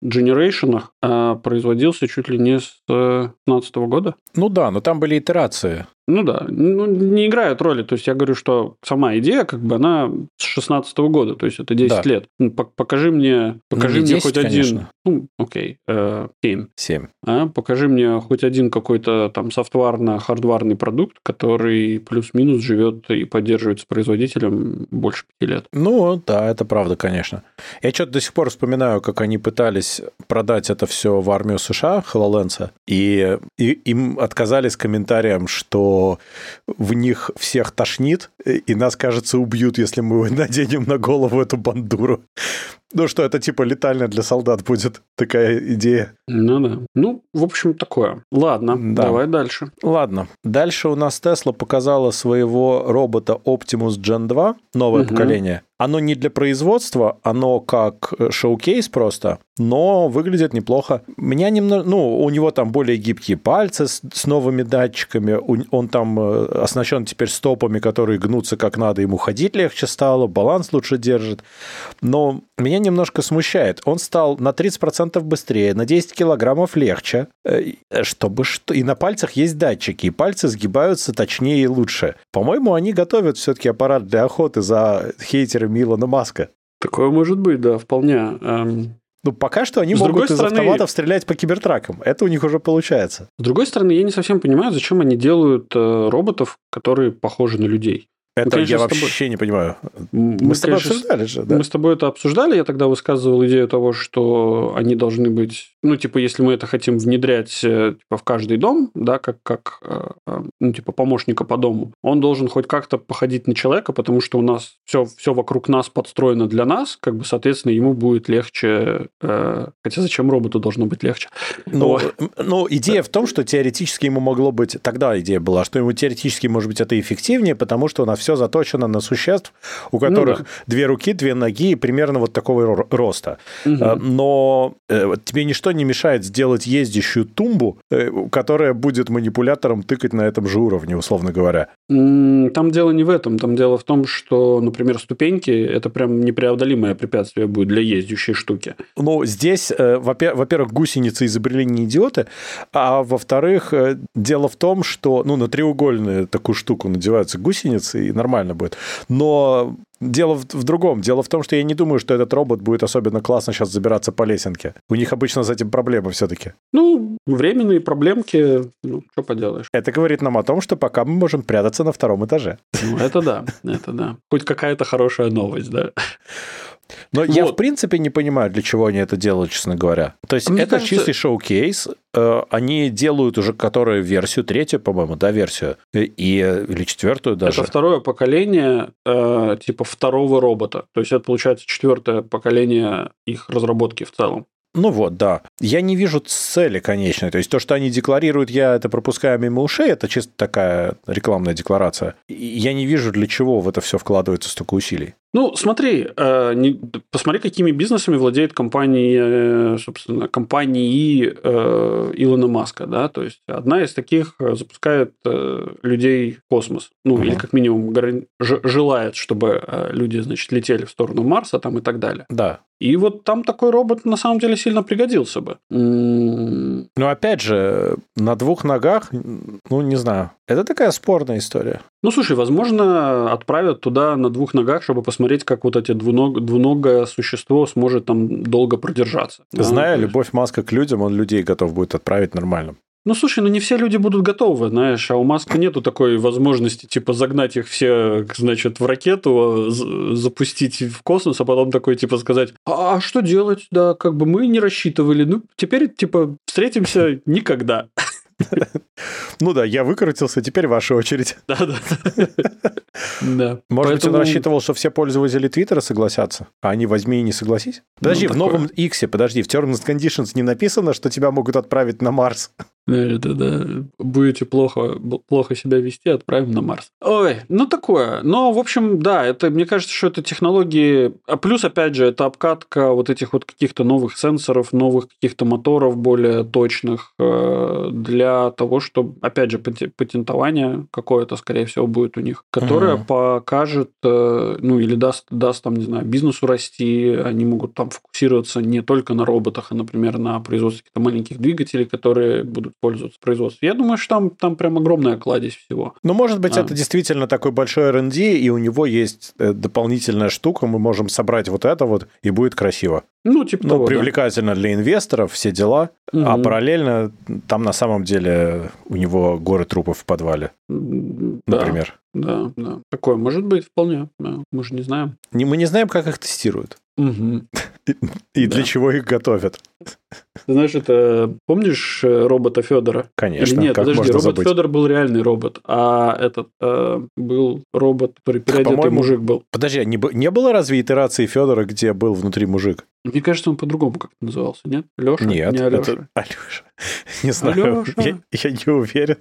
генерейшенах, э, производился чуть ли не с 2015 года. Ну да, но там были итерации. Ну да, ну, не играет роли. То есть я говорю, что сама идея, как бы, она с 16 года, то есть это 10 да. лет. Ну, покажи мне, покажи ну, мне 10, хоть конечно. один... Ну, окей, э, 7. 7. А, покажи мне хоть один какой-то там софтварно-хардварный продукт, который плюс-минус живет и поддерживается производителем больше 5 лет. Ну, да, это правда, конечно. Я что-то до сих пор вспоминаю, как они пытались продать это все в армию США, HoloLens, и, и им отказали с комментарием, что в них всех тошнит, и нас, кажется, убьют, если мы наденем на голову эту бандуру. Ну что, это типа летально для солдат будет такая идея. Ну да. Ну, в общем, такое. Ладно, да. давай дальше. Ладно. Дальше у нас Tesla показала своего робота Optimus Gen 2, новое угу. поколение. Оно не для производства, оно как э, шоу-кейс просто, но выглядит неплохо. Меня немного, ну, у него там более гибкие пальцы с, с новыми датчиками, он там э, оснащен теперь стопами, которые гнутся как надо, ему ходить легче стало, баланс лучше держит. Но меня немножко смущает. Он стал на 30% быстрее, на 10 килограммов легче, э, чтобы что... И на пальцах есть датчики, и пальцы сгибаются точнее и лучше. По-моему, они готовят все-таки аппарат для охоты за хейтерами Илона Маска. Такое может быть, да, вполне. Эм... Ну, пока что они С могут из стороны... автоматов стрелять по кибертракам. Это у них уже получается. С другой стороны, я не совсем понимаю, зачем они делают э, роботов, которые похожи на людей. Это ну, я вообще тобой... не понимаю. Мы, мы с тобой конечно, обсуждали же, да? Мы с тобой это обсуждали. Я тогда высказывал идею того, что они должны быть... Ну, типа, если мы это хотим внедрять э, типа, в каждый дом, да, как, как э, э, ну, типа, помощника по дому, он должен хоть как-то походить на человека, потому что у нас все, все вокруг нас подстроено для нас, как бы, соответственно, ему будет легче... Э... Хотя зачем роботу должно быть легче? Ну, ну идея да. в том, что теоретически ему могло быть... Тогда идея была, что ему теоретически, может быть, это эффективнее, потому что у нас все заточено на существ, у которых ну, да. две руки, две ноги и примерно вот такого роста. Угу. Но э, тебе ничто не мешает сделать ездящую тумбу, э, которая будет манипулятором тыкать на этом же уровне, условно говоря. Там дело не в этом. Там дело в том, что, например, ступеньки – это прям непреодолимое препятствие будет для ездящей штуки. Ну, здесь, во-первых, гусеницы изобрели не идиоты, а во-вторых, дело в том, что ну, на треугольную такую штуку надеваются гусеницы, и нормально будет. Но Дело в, в другом. Дело в том, что я не думаю, что этот робот будет особенно классно сейчас забираться по лесенке. У них обычно с этим проблемы все-таки. Ну, временные проблемки, ну, что поделаешь. Это говорит нам о том, что пока мы можем прятаться на втором этаже. Ну, это да, это да. Хоть какая-то хорошая новость, да. Но вот. я, в принципе, не понимаю, для чего они это делают, честно говоря. То есть, Мне это кажется... чистый шоу-кейс. Э, они делают уже которую версию, третью, по-моему, да, версию, и, или четвертую даже. Это второе поколение, э, типа, второго робота. То есть, это, получается, четвертое поколение их разработки в целом. Ну вот, да. Я не вижу цели конечной. То есть то, что они декларируют, я это пропускаю мимо ушей, это чисто такая рекламная декларация. Я не вижу, для чего в это все вкладывается столько усилий. Ну, смотри, э, не, посмотри, какими бизнесами владеет компания, э, собственно, компании э, Илона Маска, да, то есть одна из таких э, запускает э, людей в космос, ну, угу. или как минимум желает, чтобы люди, значит, летели в сторону Марса там и так далее. Да. И вот там такой робот на самом деле сильно пригодился бы. Ну, опять же, на двух ногах, ну, не знаю. Это такая спорная история. Ну, слушай, возможно, отправят туда на двух ногах, чтобы посмотреть, как вот эти двуног... двуногое существо сможет там долго продержаться. Зная ну, любовь Маска к людям, он людей готов будет отправить нормально. Ну, слушай, ну не все люди будут готовы, знаешь, а у Маска нету такой возможности, типа, загнать их все, значит, в ракету, запустить в космос, а потом такой, типа, сказать, а, а что делать, да, как бы мы не рассчитывали, ну, теперь, типа, встретимся никогда. Ну да, я выкрутился, теперь ваша очередь. Да, да. да. Может быть, он рассчитывал, что все пользователи Твиттера согласятся, а они возьми и не согласись? Подожди, ну, в новом X, подожди, в Terms Conditions не написано, что тебя могут отправить на Марс. Это да. Будете плохо, плохо себя вести, отправим на Марс. Ой, ну такое. Но, в общем, да, это, мне кажется, что это технологии... А плюс, опять же, это обкатка вот этих вот каких-то новых сенсоров, новых каких-то моторов более точных э, для того, чтобы опять же, патентование какое-то, скорее всего, будет у них, которое угу. покажет, э, ну, или даст, даст, там, не знаю, бизнесу расти, они могут там фокусироваться не только на роботах, а, например, на производстве каких-то маленьких двигателей, которые будут пользоваться производством. Я думаю, что там, там прям огромная кладезь всего. Ну, может быть, а. это действительно такой большой R&D, и у него есть э, дополнительная штука, мы можем собрать вот это вот, и будет красиво. Ну, типа ну, того, привлекательно да. для инвесторов, все дела. Угу. А параллельно там на самом деле у него горы трупов в подвале. Да, например. Да, да. Такое может быть вполне. Да. Мы же не знаем. Не, мы не знаем, как их тестируют. Угу. И, для чего их готовят. Ты знаешь, это помнишь э, робота Федора? Конечно. Или нет, как подожди, робот забыть? Федор был реальный робот, а этот э, был робот, который переодетый мужик был. Подожди, а не, не было разве итерации Федора, где был внутри мужик? Мне кажется, он по-другому как-то назывался, нет? Леша? Нет, не Алеша. это Алеша. Не знаю, Алеша. Я, я не уверен.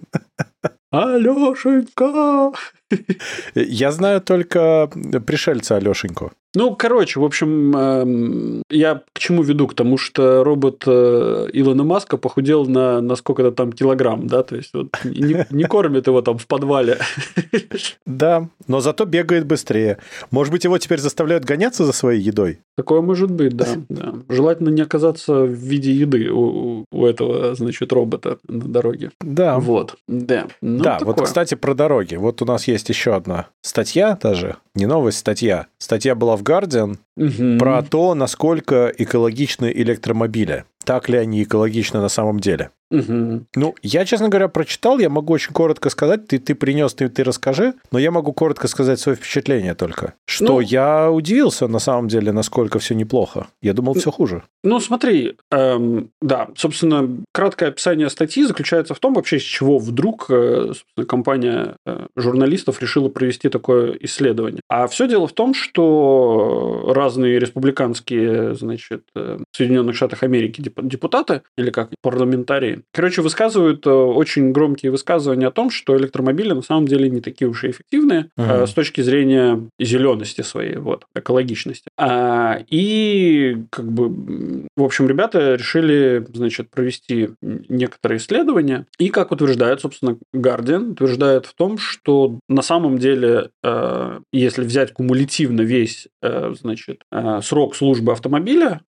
Алешенька! Я знаю только пришельца Алешеньку. Ну, короче, в общем, эм, я к чему веду? К тому, что робот э, Илона Маска похудел на, на сколько-то там килограмм, да? То есть, вот не, не кормит его там в подвале. Да, но зато бегает быстрее. Может быть, его теперь заставляют гоняться за своей едой? Такое может быть, да. да. Желательно не оказаться в виде еды у, у этого, значит, робота на дороге. Да. Вот, да. Ну, да, такое. вот, кстати, про дороги. Вот у нас есть еще одна статья даже, не новость, статья. Статья была в Guardian угу. про то, насколько экологичны электромобили. Так ли они экологичны на самом деле? Угу. Ну, я, честно говоря, прочитал, я могу очень коротко сказать, ты, ты принес, ты, ты расскажи, но я могу коротко сказать свое впечатление только. Что ну, я удивился, на самом деле, насколько все неплохо. Я думал, все хуже. Ну, смотри, эм, да, собственно, краткое описание статьи заключается в том, вообще, с чего вдруг э, компания э, журналистов решила провести такое исследование. А все дело в том, что разные республиканские, значит, э, в Соединенных Штатах Америки депутаты, или как парламентарии, Короче, высказывают э, очень громкие высказывания о том, что электромобили на самом деле не такие уж и эффективные uh-huh. с точки зрения зелености своей, вот, экологичности. А, и, как бы, в общем, ребята решили, значит, провести некоторые исследования. И, как утверждает, собственно, Guardian, утверждает в том, что на самом деле, если взять кумулятивно весь, значит, срок службы автомобиля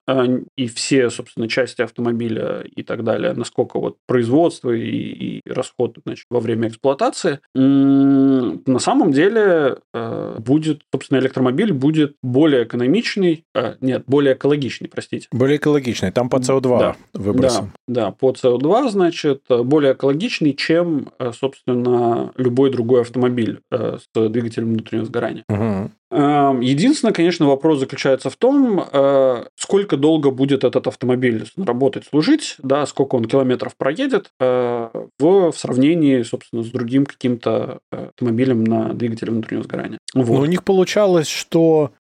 и все, собственно, части автомобиля и так далее, насколько вот производство и, и расход значит, во время эксплуатации, на самом деле э, будет, собственно, электромобиль будет более экономичный, э, нет, более экологичный, простите. Более экологичный, там по СО2 да, выбросом. Да, да, по СО2, значит, более экологичный, чем, э, собственно, любой другой автомобиль с двигателем внутреннего сгорания. Угу. Эм, единственное, конечно, вопрос заключается в том, э, сколько долго будет этот автомобиль работать, служить, да, сколько он километров проедет э, в, в сравнении, собственно, с другим каким-то э, автомобилем на двигателе внутреннего сгорания. Вот. Но у них получалось, что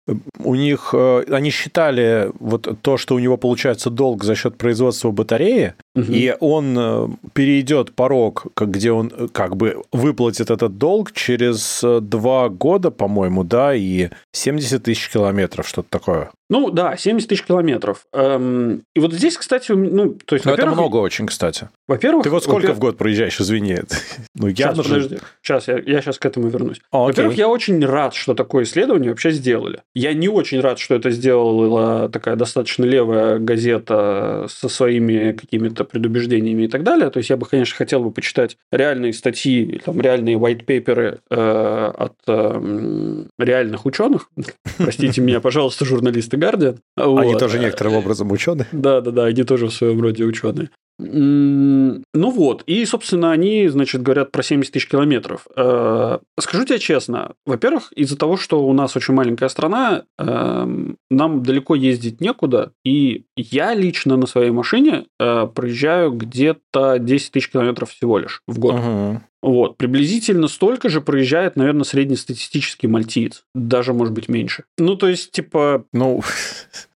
у них они считали вот то, что у него получается долг за счет производства батареи, угу. и он перейдет порог, где он как бы выплатит этот долг через два года, по-моему, да, и 70 тысяч километров, что-то такое. Ну да, 70 тысяч километров. Эм, и вот здесь, кстати, ну, то есть, Но это много очень, кстати. Во-первых... Ты вот сколько в год проезжаешь, извини? ну, я сейчас, подожди. Сейчас, я, я сейчас к этому вернусь. О, Во-первых, я очень рад, что такое исследование вообще сделали. Я не очень рад, что это сделала такая достаточно левая газета со своими какими-то предубеждениями и так далее. То есть, я бы, конечно, хотел бы почитать реальные статьи, там, реальные white paper э, от э, реальных ученых. Простите меня, пожалуйста, журналисты Guardian. Они вот. тоже некоторым образом ученые. Да, да, да, они тоже в своем роде ученые. Ну вот, и, собственно, они, значит, говорят про 70 тысяч километров. Э, скажу тебе честно, во-первых, из-за того, что у нас очень маленькая страна, эм, нам далеко ездить некуда, и я лично на своей машине э, проезжаю где-то 10 тысяч километров всего лишь в год. Угу. Вот, приблизительно столько же проезжает, наверное, среднестатистический мальтиец. Даже, может быть, меньше. Ну, то есть, типа... Ну,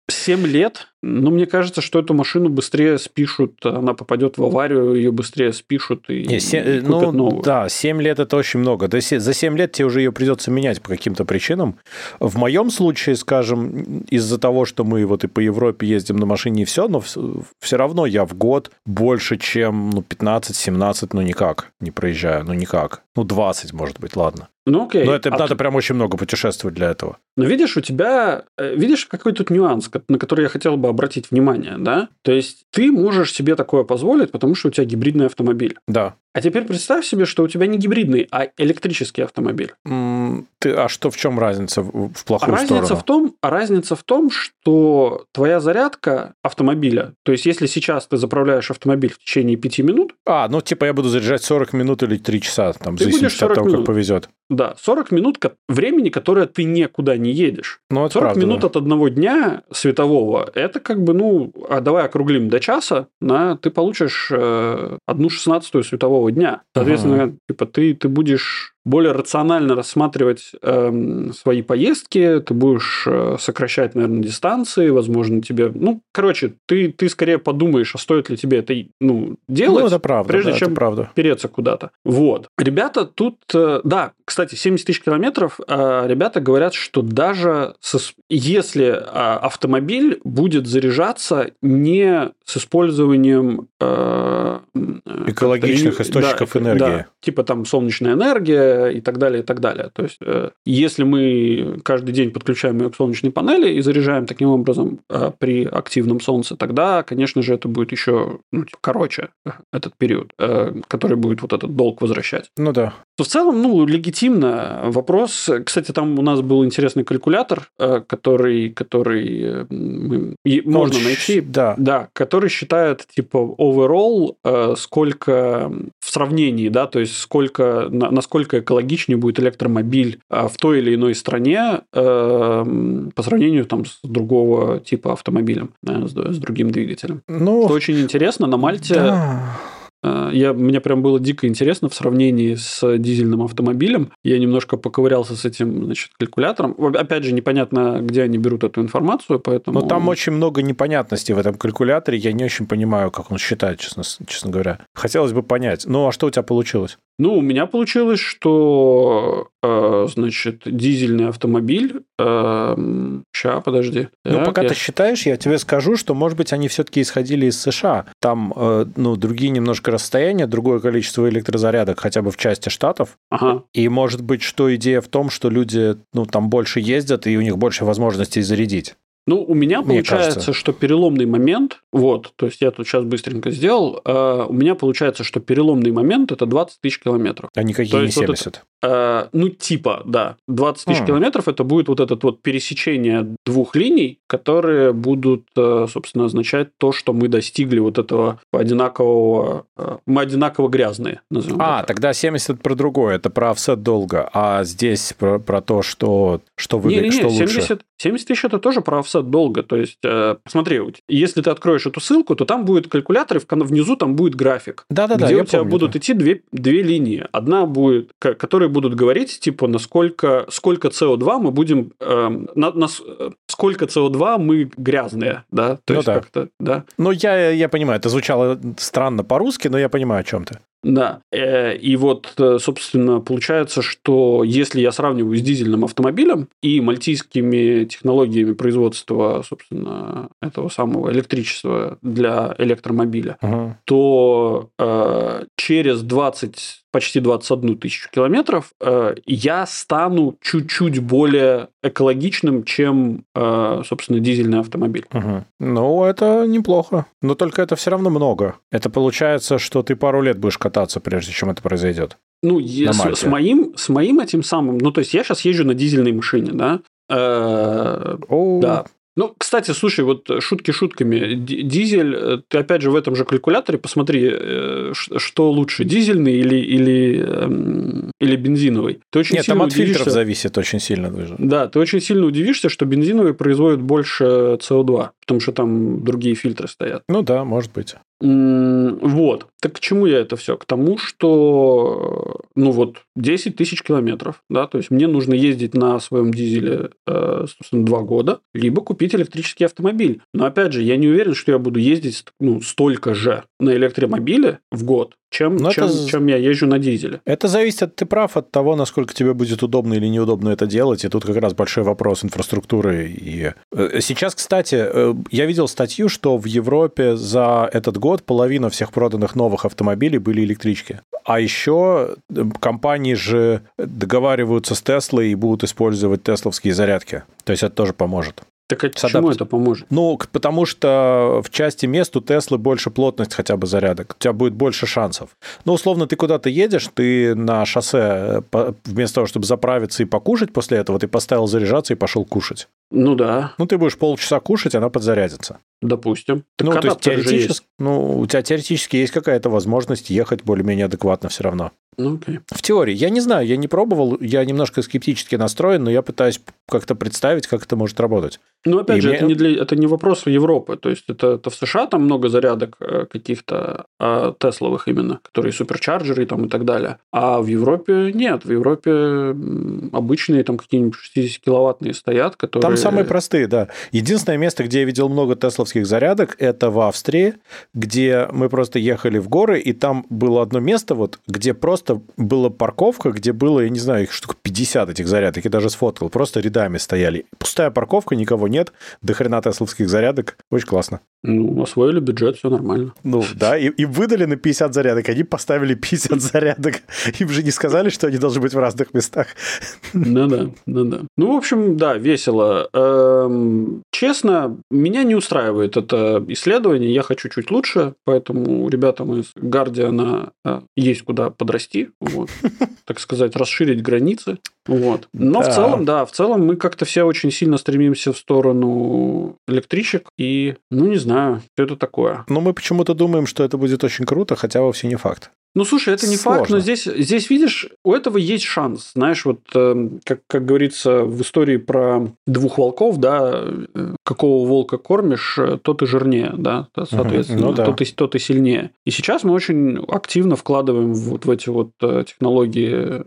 7 лет ну, мне кажется, что эту машину быстрее спишут, она попадет в аварию, ее быстрее спишут и, Не, 7, и ну, новую. Да, 7 лет это очень много. То есть за 7 лет тебе уже ее придется менять по каким-то причинам. В моем случае, скажем, из-за того, что мы вот и по Европе ездим на машине и все, но все равно я в год больше, чем ну, 15-17, ну никак не проезжаю, ну никак. Ну 20, может быть, ладно. Ну, окей. Но это а надо ты... прям очень много путешествовать для этого. Но видишь, у тебя... Э, видишь, какой тут нюанс, на который я хотел бы обратить внимание, да? То есть ты можешь себе такое позволить, потому что у тебя гибридный автомобиль. Да. А теперь представь себе, что у тебя не гибридный, а электрический автомобиль. ты, а что в чем разница в плохую разница сторону? В том, разница в том, что твоя зарядка автомобиля, то есть если сейчас ты заправляешь автомобиль в течение 5 минут... А, ну типа я буду заряжать 40 минут или 3 часа, там, в зависимости от того, минут. как повезет. Да, 40 минут времени, которое ты никуда не едешь. Ну, это 40 правда, минут да. от одного дня светового, это как бы, ну, а давай округлим до часа, на, ты получишь э, одну шестнадцатую светового дня. Соответственно, ага. типа ты, ты будешь более рационально рассматривать э, свои поездки, ты будешь э, сокращать, наверное, дистанции, возможно, тебе... Ну, короче, ты, ты скорее подумаешь, а стоит ли тебе это ну, делать, ну, это правда, прежде да, чем это правда. переться куда-то. Вот. Ребята тут... Э, да, кстати, 70 тысяч километров, э, ребята говорят, что даже со, если э, автомобиль будет заряжаться не с использованием... Э, Экологичных источников да, энергии. Да, типа там солнечная энергия, и так далее, и так далее. То есть, э, если мы каждый день подключаем ее к солнечной панели и заряжаем таким образом э, при активном солнце, тогда, конечно же, это будет еще ну, типа, короче э, этот период, который будет вот этот долг возвращать. Ну да. В целом, ну, легитимно вопрос. Кстати, там у нас был интересный калькулятор, который, который мы, можно Он найти. Да. Да, который считает, типа, overall, сколько в сравнении, да, то есть сколько, насколько экологичнее будет электромобиль в той или иной стране э, по сравнению там, с другого типа автомобилем, с, с другим двигателем. Ну, Что очень интересно, на Мальте да. Э, я, мне прям было дико интересно в сравнении с дизельным автомобилем. Я немножко поковырялся с этим значит, калькулятором. Опять же, непонятно, где они берут эту информацию, поэтому... Но там очень много непонятностей в этом калькуляторе. Я не очень понимаю, как он считает, честно, честно говоря. Хотелось бы понять. Ну, а что у тебя получилось? Ну, у меня получилось, что, э, значит, дизельный автомобиль... Э, ща, подожди. Ну, так, пока я... ты считаешь, я тебе скажу, что, может быть, они все-таки исходили из США. Там, э, ну, другие немножко расстояния, другое количество электрозарядок хотя бы в части штатов. Ага. И, может быть, что идея в том, что люди, ну, там больше ездят, и у них больше возможностей зарядить. Ну, у меня Мне получается, кажется. что переломный момент, вот, то есть я тут сейчас быстренько сделал, э, у меня получается, что переломный момент это 20 тысяч километров. А никакие то не 70. Вот это, ну, типа, да. 20 тысяч mm. километров это будет вот это вот пересечение двух линий, которые будут, э, собственно, означать то, что мы достигли вот этого одинакового... Э, мы одинаково грязные, назовем А, так. тогда 70 про другое, это про офсет долга, а здесь про, про то, что, что, вы, не, не, что 70, лучше. 70 тысяч это тоже про офсет долга. То есть, э, смотри, если ты откроешь эту ссылку, то там будет калькулятор, и внизу там будет график. Да-да-да, Где у тебя помню, будут да. идти две, две линии. Одна будет, которая будут говорить, типа, насколько, сколько CO2 мы будем, э, на, на, сколько CO2 мы грязные, да? То ну есть да. как-то, да. Ну, я, я понимаю, это звучало странно по-русски, но я понимаю, о чем ты. Да, э, и вот, э, собственно, получается, что если я сравниваю с дизельным автомобилем и мальтийскими технологиями производства, собственно, этого самого электричества для электромобиля, угу. то э, через 20 почти 21 тысячу километров, э, я стану чуть-чуть более экологичным, чем, э, собственно, дизельный автомобиль. Угу. Ну, это неплохо. Но только это все равно много. Это получается, что ты пару лет будешь кататься, прежде чем это произойдет. Ну, с, с, моим, с моим этим самым... Ну, то есть, я сейчас езжу на дизельной машине, да? Э, да. Ну, кстати, слушай, вот шутки шутками. Дизель, э, ты опять же в этом же калькуляторе посмотри, э, что лучше, дизельный или, или, эм, или бензиновый. Ты очень Нет, там от удивишься... фильтров зависит очень сильно. Даже. Да, ты очень сильно удивишься, что бензиновый производит больше СО2. Потому что там другие фильтры стоят. Ну да, может быть. Вот. Так к чему я это все? К тому, что, ну вот, 10 тысяч километров, да, то есть мне нужно ездить на своем дизеле, э, собственно, 2 года, либо купить электрический автомобиль. Но, опять же, я не уверен, что я буду ездить, ну, столько же на электромобиле в год, чем, Но чем, это... чем я езжу на дизеле. Это зависит, от, ты прав, от того, насколько тебе будет удобно или неудобно это делать. И тут как раз большой вопрос инфраструктуры. И э, сейчас, кстати, э, я видел статью, что в Европе за этот год половина всех проданных новых автомобилей были электрички. А еще э, компании же договариваются с Теслой и будут использовать тесловские зарядки. То есть это тоже поможет. Так а почему это поможет? Ну, потому что в части мест у Теслы больше плотность хотя бы зарядок. У тебя будет больше шансов. Ну, условно, ты куда-то едешь, ты на шоссе э, вместо того, чтобы заправиться и покушать после этого, ты поставил заряжаться и пошел кушать. Ну да. Ну, ты будешь полчаса кушать, она подзарядится. Допустим. Так ну, то есть теоретически, ну, у тебя теоретически есть какая-то возможность ехать более-менее адекватно все равно. Ну, окей. В теории. Я не знаю, я не пробовал, я немножко скептически настроен, но я пытаюсь как-то представить, как это может работать. Ну, опять и же, мне... это, не для, это не вопрос Европы. То есть, это, это в США там много зарядок э, каких-то а, Тесловых именно, которые суперчарджеры там и так далее. А в Европе нет. В Европе обычные там какие-нибудь 60-киловаттные стоят, которые... Там самые простые, да. Единственное место, где я видел много тесловских зарядок, это в Австрии, где мы просто ехали в горы, и там было одно место, вот, где просто была парковка, где было, я не знаю, их штук 50 этих зарядок, я даже сфоткал, просто рядами стояли. Пустая парковка, никого нет, до хрена тесловских зарядок. Очень классно. Ну, освоили бюджет, все нормально. Ну, да, и, и выдали на 50 зарядок, они поставили 50 зарядок. Им же не сказали, что они должны быть в разных местах. Ну-да, ну-да. Ну, в общем, да, весело. Эм, честно, меня не устраивает это исследование, я хочу чуть лучше, поэтому ребятам из Гардиана э, есть куда подрасти, вот, так сказать, расширить границы. Вот. Но да. в целом, да, в целом мы как-то все очень сильно стремимся в сторону электричек, и, ну, не знаю, что это такое. Но мы почему-то думаем, что это будет очень круто, хотя вовсе не факт. Ну, слушай, это не Сложно. факт, но здесь, здесь, видишь, у этого есть шанс. Знаешь, вот э, как, как говорится в истории про двух волков, да, э, какого волка кормишь, э, тот и жирнее, да, соответственно, ну, да. Тот, и, тот и сильнее. И сейчас мы очень активно вкладываем вот в эти вот технологии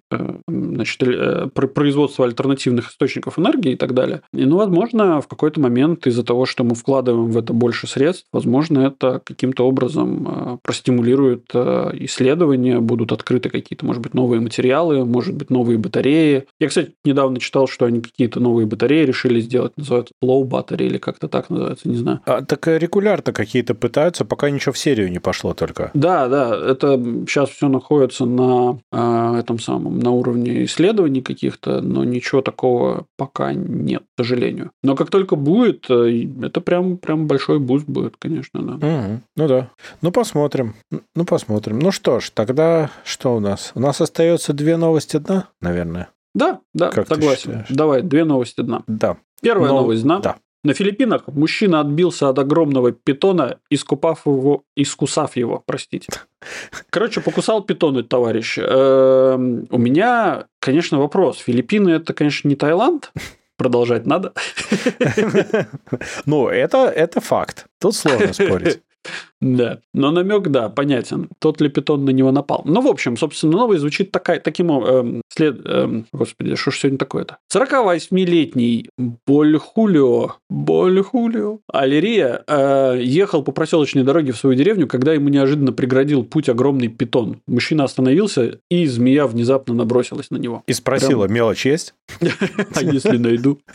значит, производства альтернативных источников энергии и так далее. И, ну, возможно, в какой-то момент из-за того, что мы вкладываем в это больше средств, возможно, это каким-то образом простимулирует исследования исследования, будут открыты какие-то, может быть, новые материалы, может быть, новые батареи. Я, кстати, недавно читал, что они какие-то новые батареи решили сделать, называются low battery или как-то так называется, не знаю. А, так регулярно какие-то пытаются, пока ничего в серию не пошло только. Да, да, это сейчас все находится на э, этом самом, на уровне исследований каких-то, но ничего такого пока нет, к сожалению. Но как только будет, э, это прям, прям большой буст будет, конечно, да. Угу. Ну да. Ну посмотрим. Ну посмотрим. Ну что ж, ж, тогда что у нас? У нас остается две новости дна, наверное. Да, да, как согласен. Давай, две новости дна. Да. Первая Но... новость дна. Да. На Филиппинах мужчина отбился от огромного питона, искупав его, искусав его, простите. Короче, покусал питон этот товарищ. Эм, у меня, конечно, вопрос. Филиппины это, конечно, не Таиланд. Продолжать надо. Ну, это, это факт. Тут сложно спорить. Да, но намек, да, понятен. Тот ли питон на него напал. Ну, в общем, собственно, новый звучит такая, таким э, след... Э, господи, что ж сегодня такое-то? 48-летний Больхулио, Больхулио, Алерия э, ехал по проселочной дороге в свою деревню, когда ему неожиданно преградил путь огромный питон. Мужчина остановился, и змея внезапно набросилась на него. И спросила, Прям... мелочь есть? А если найду?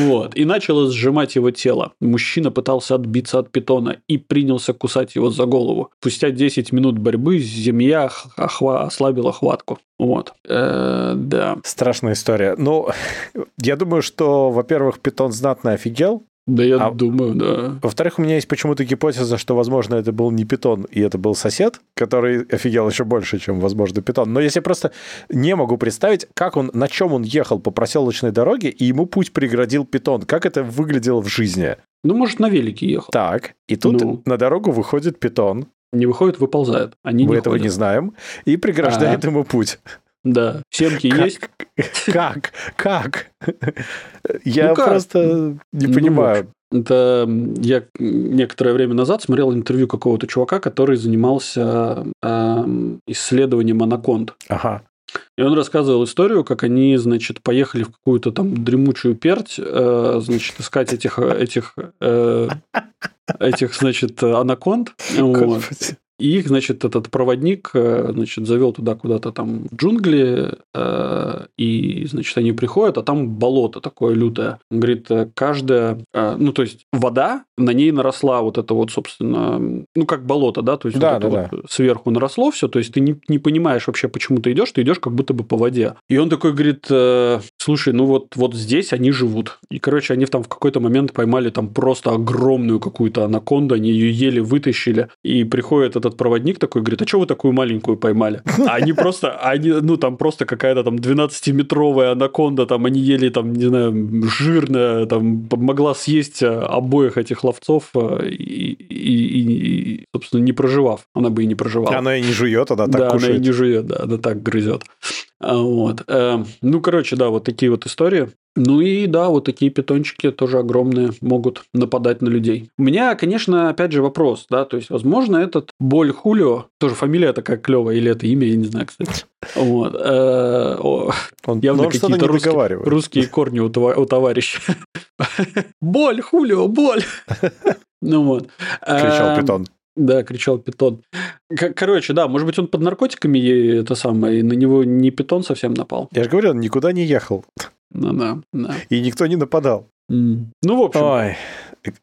Вот. И начала сжимать его тело. Мужчина пытался отбиться от питона и принялся кусать его за голову. Спустя 10 минут борьбы земля ослабила хватку. Вот. Э, да. Страшная история. Ну, я думаю, что, во-первых, питон знатно офигел, да, я а, думаю, да. Во-вторых, у меня есть почему-то гипотеза, что, возможно, это был не питон, и это был сосед, который офигел еще больше, чем, возможно, питон. Но если просто не могу представить, как он, на чем он ехал по проселочной дороге, и ему путь преградил питон. Как это выглядело в жизни? Ну, может, на велике ехал. Так, и тут ну. на дорогу выходит питон. Не выходит, выползает. Они Мы не этого ходят. не знаем. И преграждает ему путь. Да, семки как, есть. Как? Как? Я ну как? просто не ну, понимаю. Это я некоторое время назад смотрел интервью какого-то чувака, который занимался э, исследованием анаконд. Ага. И он рассказывал историю, как они, значит, поехали в какую-то там дремучую перть, э, значит, искать этих, этих, э, этих, значит, анаконд. Вот. И их, значит, этот проводник, э, значит, завел туда куда-то там в джунгли, э, и, значит, они приходят, а там болото такое лютое. Он говорит, э, каждая, ну, то есть вода, на ней наросла вот это вот, собственно, ну, как болото, да, то есть да, вот да, это да. вот сверху наросло все, то есть ты не, не понимаешь вообще, почему ты идешь, ты идешь как будто бы по воде. И он такой говорит, слушай, ну вот, вот здесь они живут. И, короче, они там в какой-то момент поймали там просто огромную какую-то анаконду, они ее еле вытащили, и приходит этот проводник такой говорит, а что вы такую маленькую поймали? А они просто, они, ну, там просто какая-то там 12-метровая анаконда, там они ели, там, не знаю, жирная, там, могла съесть э, обоих этих ловцов э, и, и, и, собственно, не проживав. Она бы и не проживала. Она и не жует, она так да, кушает. она и не жует, да, она так грызет. А, вот. Э, ну, короче, да, вот такие вот истории. Ну и да, вот такие питончики тоже огромные могут нападать на людей. У меня, конечно, опять же вопрос, да, то есть, возможно, этот Боль Хулио, тоже фамилия такая клевая, или это имя, я не знаю, кстати. Вот. Э, он, явно какие-то русские, русские корни у, товарища. Боль, Хулио, боль. Ну вот. Кричал э, питон. Да, кричал питон. Короче, да, может быть, он под наркотиками это самое, и на него не питон совсем напал. Я же говорю, он никуда не ехал. Ну да, да. И никто не нападал. Mm. Ну, в общем. Ой.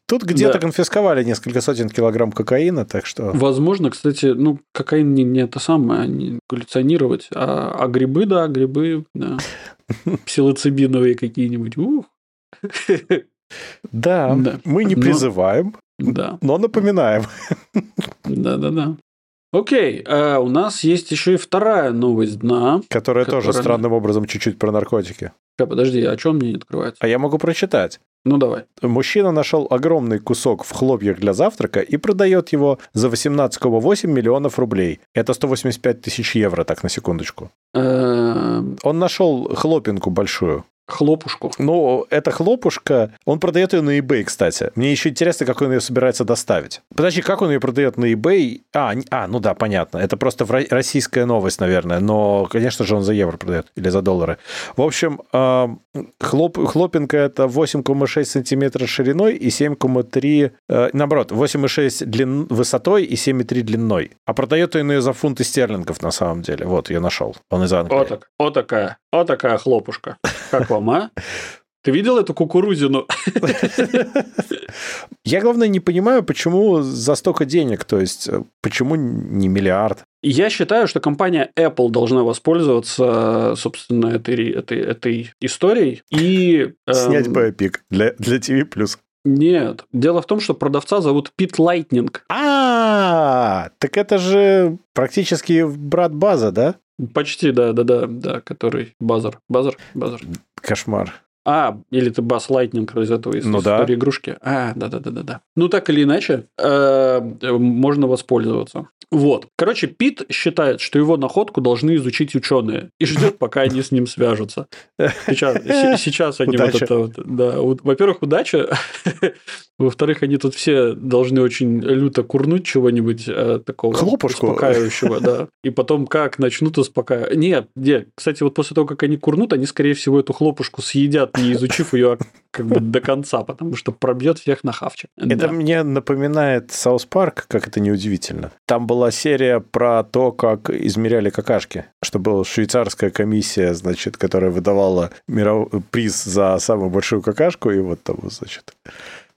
Тут где-то да. конфисковали несколько сотен килограмм кокаина, так что... Возможно, кстати, ну, кокаин не, не это самое, не галлюционировать, а, а грибы, да, грибы, да. Псилоцибиновые какие-нибудь. Ух. Да, мы не призываем, да. но напоминаем. Да-да-да. Окей, а у нас есть еще и вторая новость дна. Которая, которая тоже странным образом чуть-чуть про наркотики. Подожди, а чем мне не открывается? А я могу прочитать. Ну давай. Мужчина нашел огромный кусок в хлопьях для завтрака и продает его за 18,8 миллионов рублей. Это 185 тысяч евро, так на секундочку. Эм. Он нашел хлопинку большую. Хлопушку. Ну, эта хлопушка, он продает ее на eBay, кстати. Мне еще интересно, как он ее собирается доставить. Подожди, как он ее продает на eBay? А, а ну да, понятно. Это просто российская новость, наверное. Но, конечно же, он за евро продает или за доллары. В общем, хлоп, хлопинка это 8,6 сантиметра шириной и 7,3... Э, наоборот, 8,6 длин, высотой и 7,3 длиной. А продает он ее за фунты стерлингов, на самом деле. Вот, ее нашел. Он из Англии. О, так, о такая, о такая хлопушка. Как вам? Рома, ты видел эту кукурузину? Я, главное, не понимаю, почему за столько денег, то есть э, почему не миллиард? Я считаю, что компания Apple должна воспользоваться, собственно, этой, этой, этой историей и... Снять эм... биопик для, для TV+. Нет. Дело в том, что продавца зовут Пит Лайтнинг. А, так это же практически брат Базза, да? Почти, да, да, да, да, который Buzzard. Buzzard? Buzzard. Кошмар. А, или ты Базз Лайтнинг из этого из ну, да. игрушки. А, да-да-да-да-да. Ну, так или иначе, э, можно воспользоваться. Вот. Короче, Пит считает, что его находку должны изучить ученые и ждет, пока они с ним свяжутся. Сейчас, сейчас они удача. вот это вот. Да, во-первых, удача. Во-вторых, они тут все должны очень люто курнуть чего-нибудь э, такого Хлопушку. успокаивающего, да. И потом как начнут успокаивать. Нет, нет. Кстати, вот после того, как они курнут, они, скорее всего, эту хлопушку съедят не изучив ее как бы до конца, потому что пробьет всех на хавчик. Это да. мне напоминает South Park, как это неудивительно. Там была серия про то, как измеряли какашки, что была швейцарская комиссия, значит, которая выдавала миров... приз за самую большую какашку, и вот там, значит,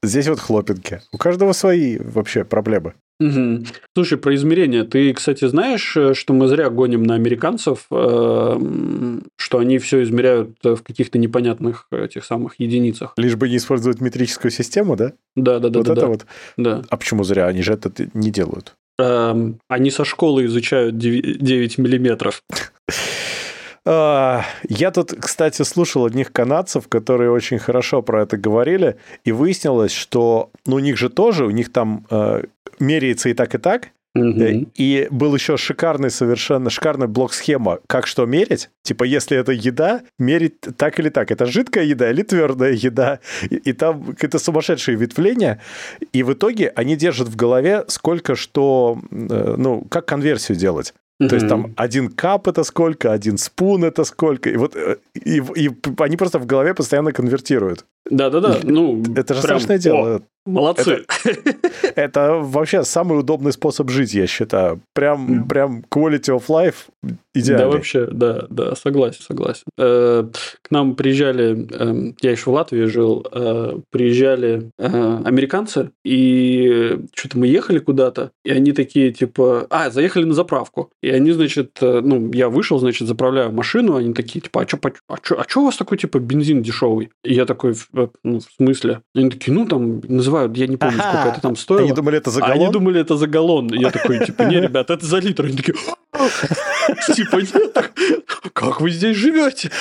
Здесь вот хлопинки. У каждого свои вообще проблемы. Угу. Слушай, про измерения. Ты, кстати, знаешь, э, что мы зря гоним на американцев, э, что они все измеряют в каких-то непонятных этих самых единицах. Лишь бы не использовать метрическую систему, да? Да, да, да. Вот да, это да. вот. Да. А почему зря? Они же это не делают. Эм, они со школы изучают 9 миллиметров. А, я тут, кстати, слушал одних канадцев, которые очень хорошо про это говорили, и выяснилось, что ну, у них же тоже, у них там э, меряется и так, и так, Угу. И был еще шикарный, совершенно шикарный блок-схема, как что мерить. Типа, если это еда, мерить так или так. Это жидкая еда или твердая еда. И, и там какое-то сумасшедшее ветвление. И в итоге они держат в голове, сколько что, э, ну, как конверсию делать. Mm-hmm. То есть там один кап это сколько, один спун это сколько. И вот э, и, и, они просто в голове постоянно конвертируют. Да-да-да. Ну, это же страшное дело. О, молодцы. Это, это вообще самый удобный способ жить, я считаю. Прям, прям quality of life идеальный. Да, вообще, да, да, согласен, согласен. Э, к нам приезжали, э, я еще в Латвии жил, э, приезжали американцы, и что-то мы ехали куда-то, и они такие, типа, а, заехали на заправку. И они, значит, ну, я вышел, значит, заправляю машину, они такие, типа, а что а чё, а чё у вас такой, типа, бензин дешевый? И я такой, ну, в смысле? Они такие, ну, там, называют, я не помню, сколько это там стоило. Они думали, это за галлон? Они думали, это за галлон. Я такой, типа, не, ребят, это за литр. Они такие, типа, нет, как вы здесь живете?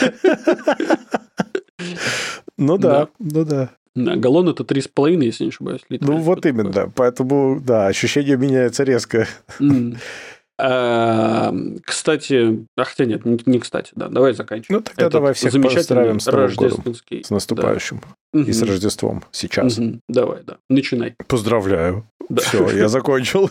Ну да, ну да. Галлон это 3,5, если не ошибаюсь. Литра. Ну вот именно, поэтому, да, ощущение меняется резко. Эм, кстати, а хотя нет, не кстати, да, давай заканчиваем. Ну тогда Этот давай всех поздравим с годом, с наступающим да. и с Рождеством сейчас. Угу. Давай, да, начинай. Поздравляю. Да. Все, я закончил.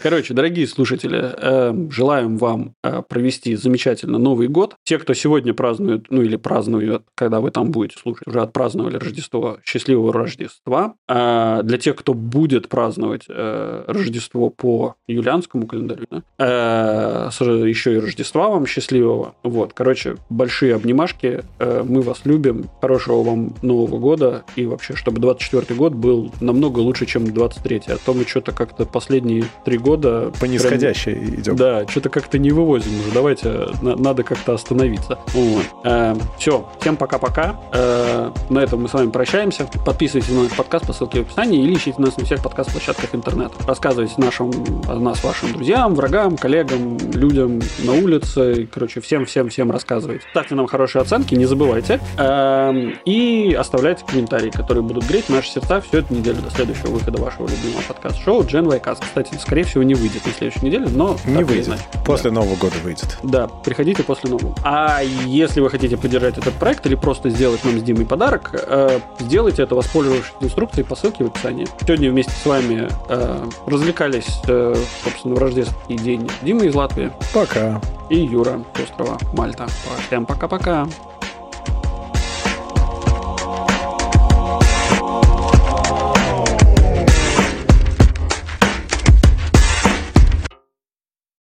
Короче, дорогие слушатели, э, желаем вам э, провести замечательно Новый год. Те, кто сегодня празднует, ну или празднуют, когда вы там будете слушать, уже отпраздновали Рождество, счастливого Рождества. А для тех, кто будет праздновать э, Рождество по юлианскому календарю, да, еще и Рождества вам счастливого. Вот, короче, большие обнимашки. Мы вас любим. Хорошего вам Нового года. И вообще, чтобы 24 год был намного лучше, чем 23 а то мы что-то как-то последние три года... По нисходящей прям, идем. Да, что-то как-то не вывозим уже. Давайте, на, надо как-то остановиться. Вот. Э, все, всем пока-пока. Э, на этом мы с вами прощаемся. Подписывайтесь на наш подкаст по ссылке в описании или ищите нас на всех подкаст-площадках интернета. Рассказывайте нашим, о нас вашим друзьям, врагам, коллегам, людям на улице. Короче, всем-всем-всем рассказывайте. Ставьте нам хорошие оценки, не забывайте. Э, и оставляйте комментарии, которые будут греть наши сердца всю эту неделю до следующего выхода вашего любимого подкаст-шоу Gen Y Cast. Кстати, скорее всего, не выйдет на следующей неделе, но... Не выйдет. После да. Нового года выйдет. Да, приходите после Нового. А если вы хотите поддержать этот проект или просто сделать нам с Димой подарок, э, сделайте это, воспользовавшись инструкцией по ссылке в описании. Сегодня вместе с вами э, развлекались, э, собственно, в рождественский день Дима из Латвии. Пока. И Юра с острова Мальта. Всем пока-пока.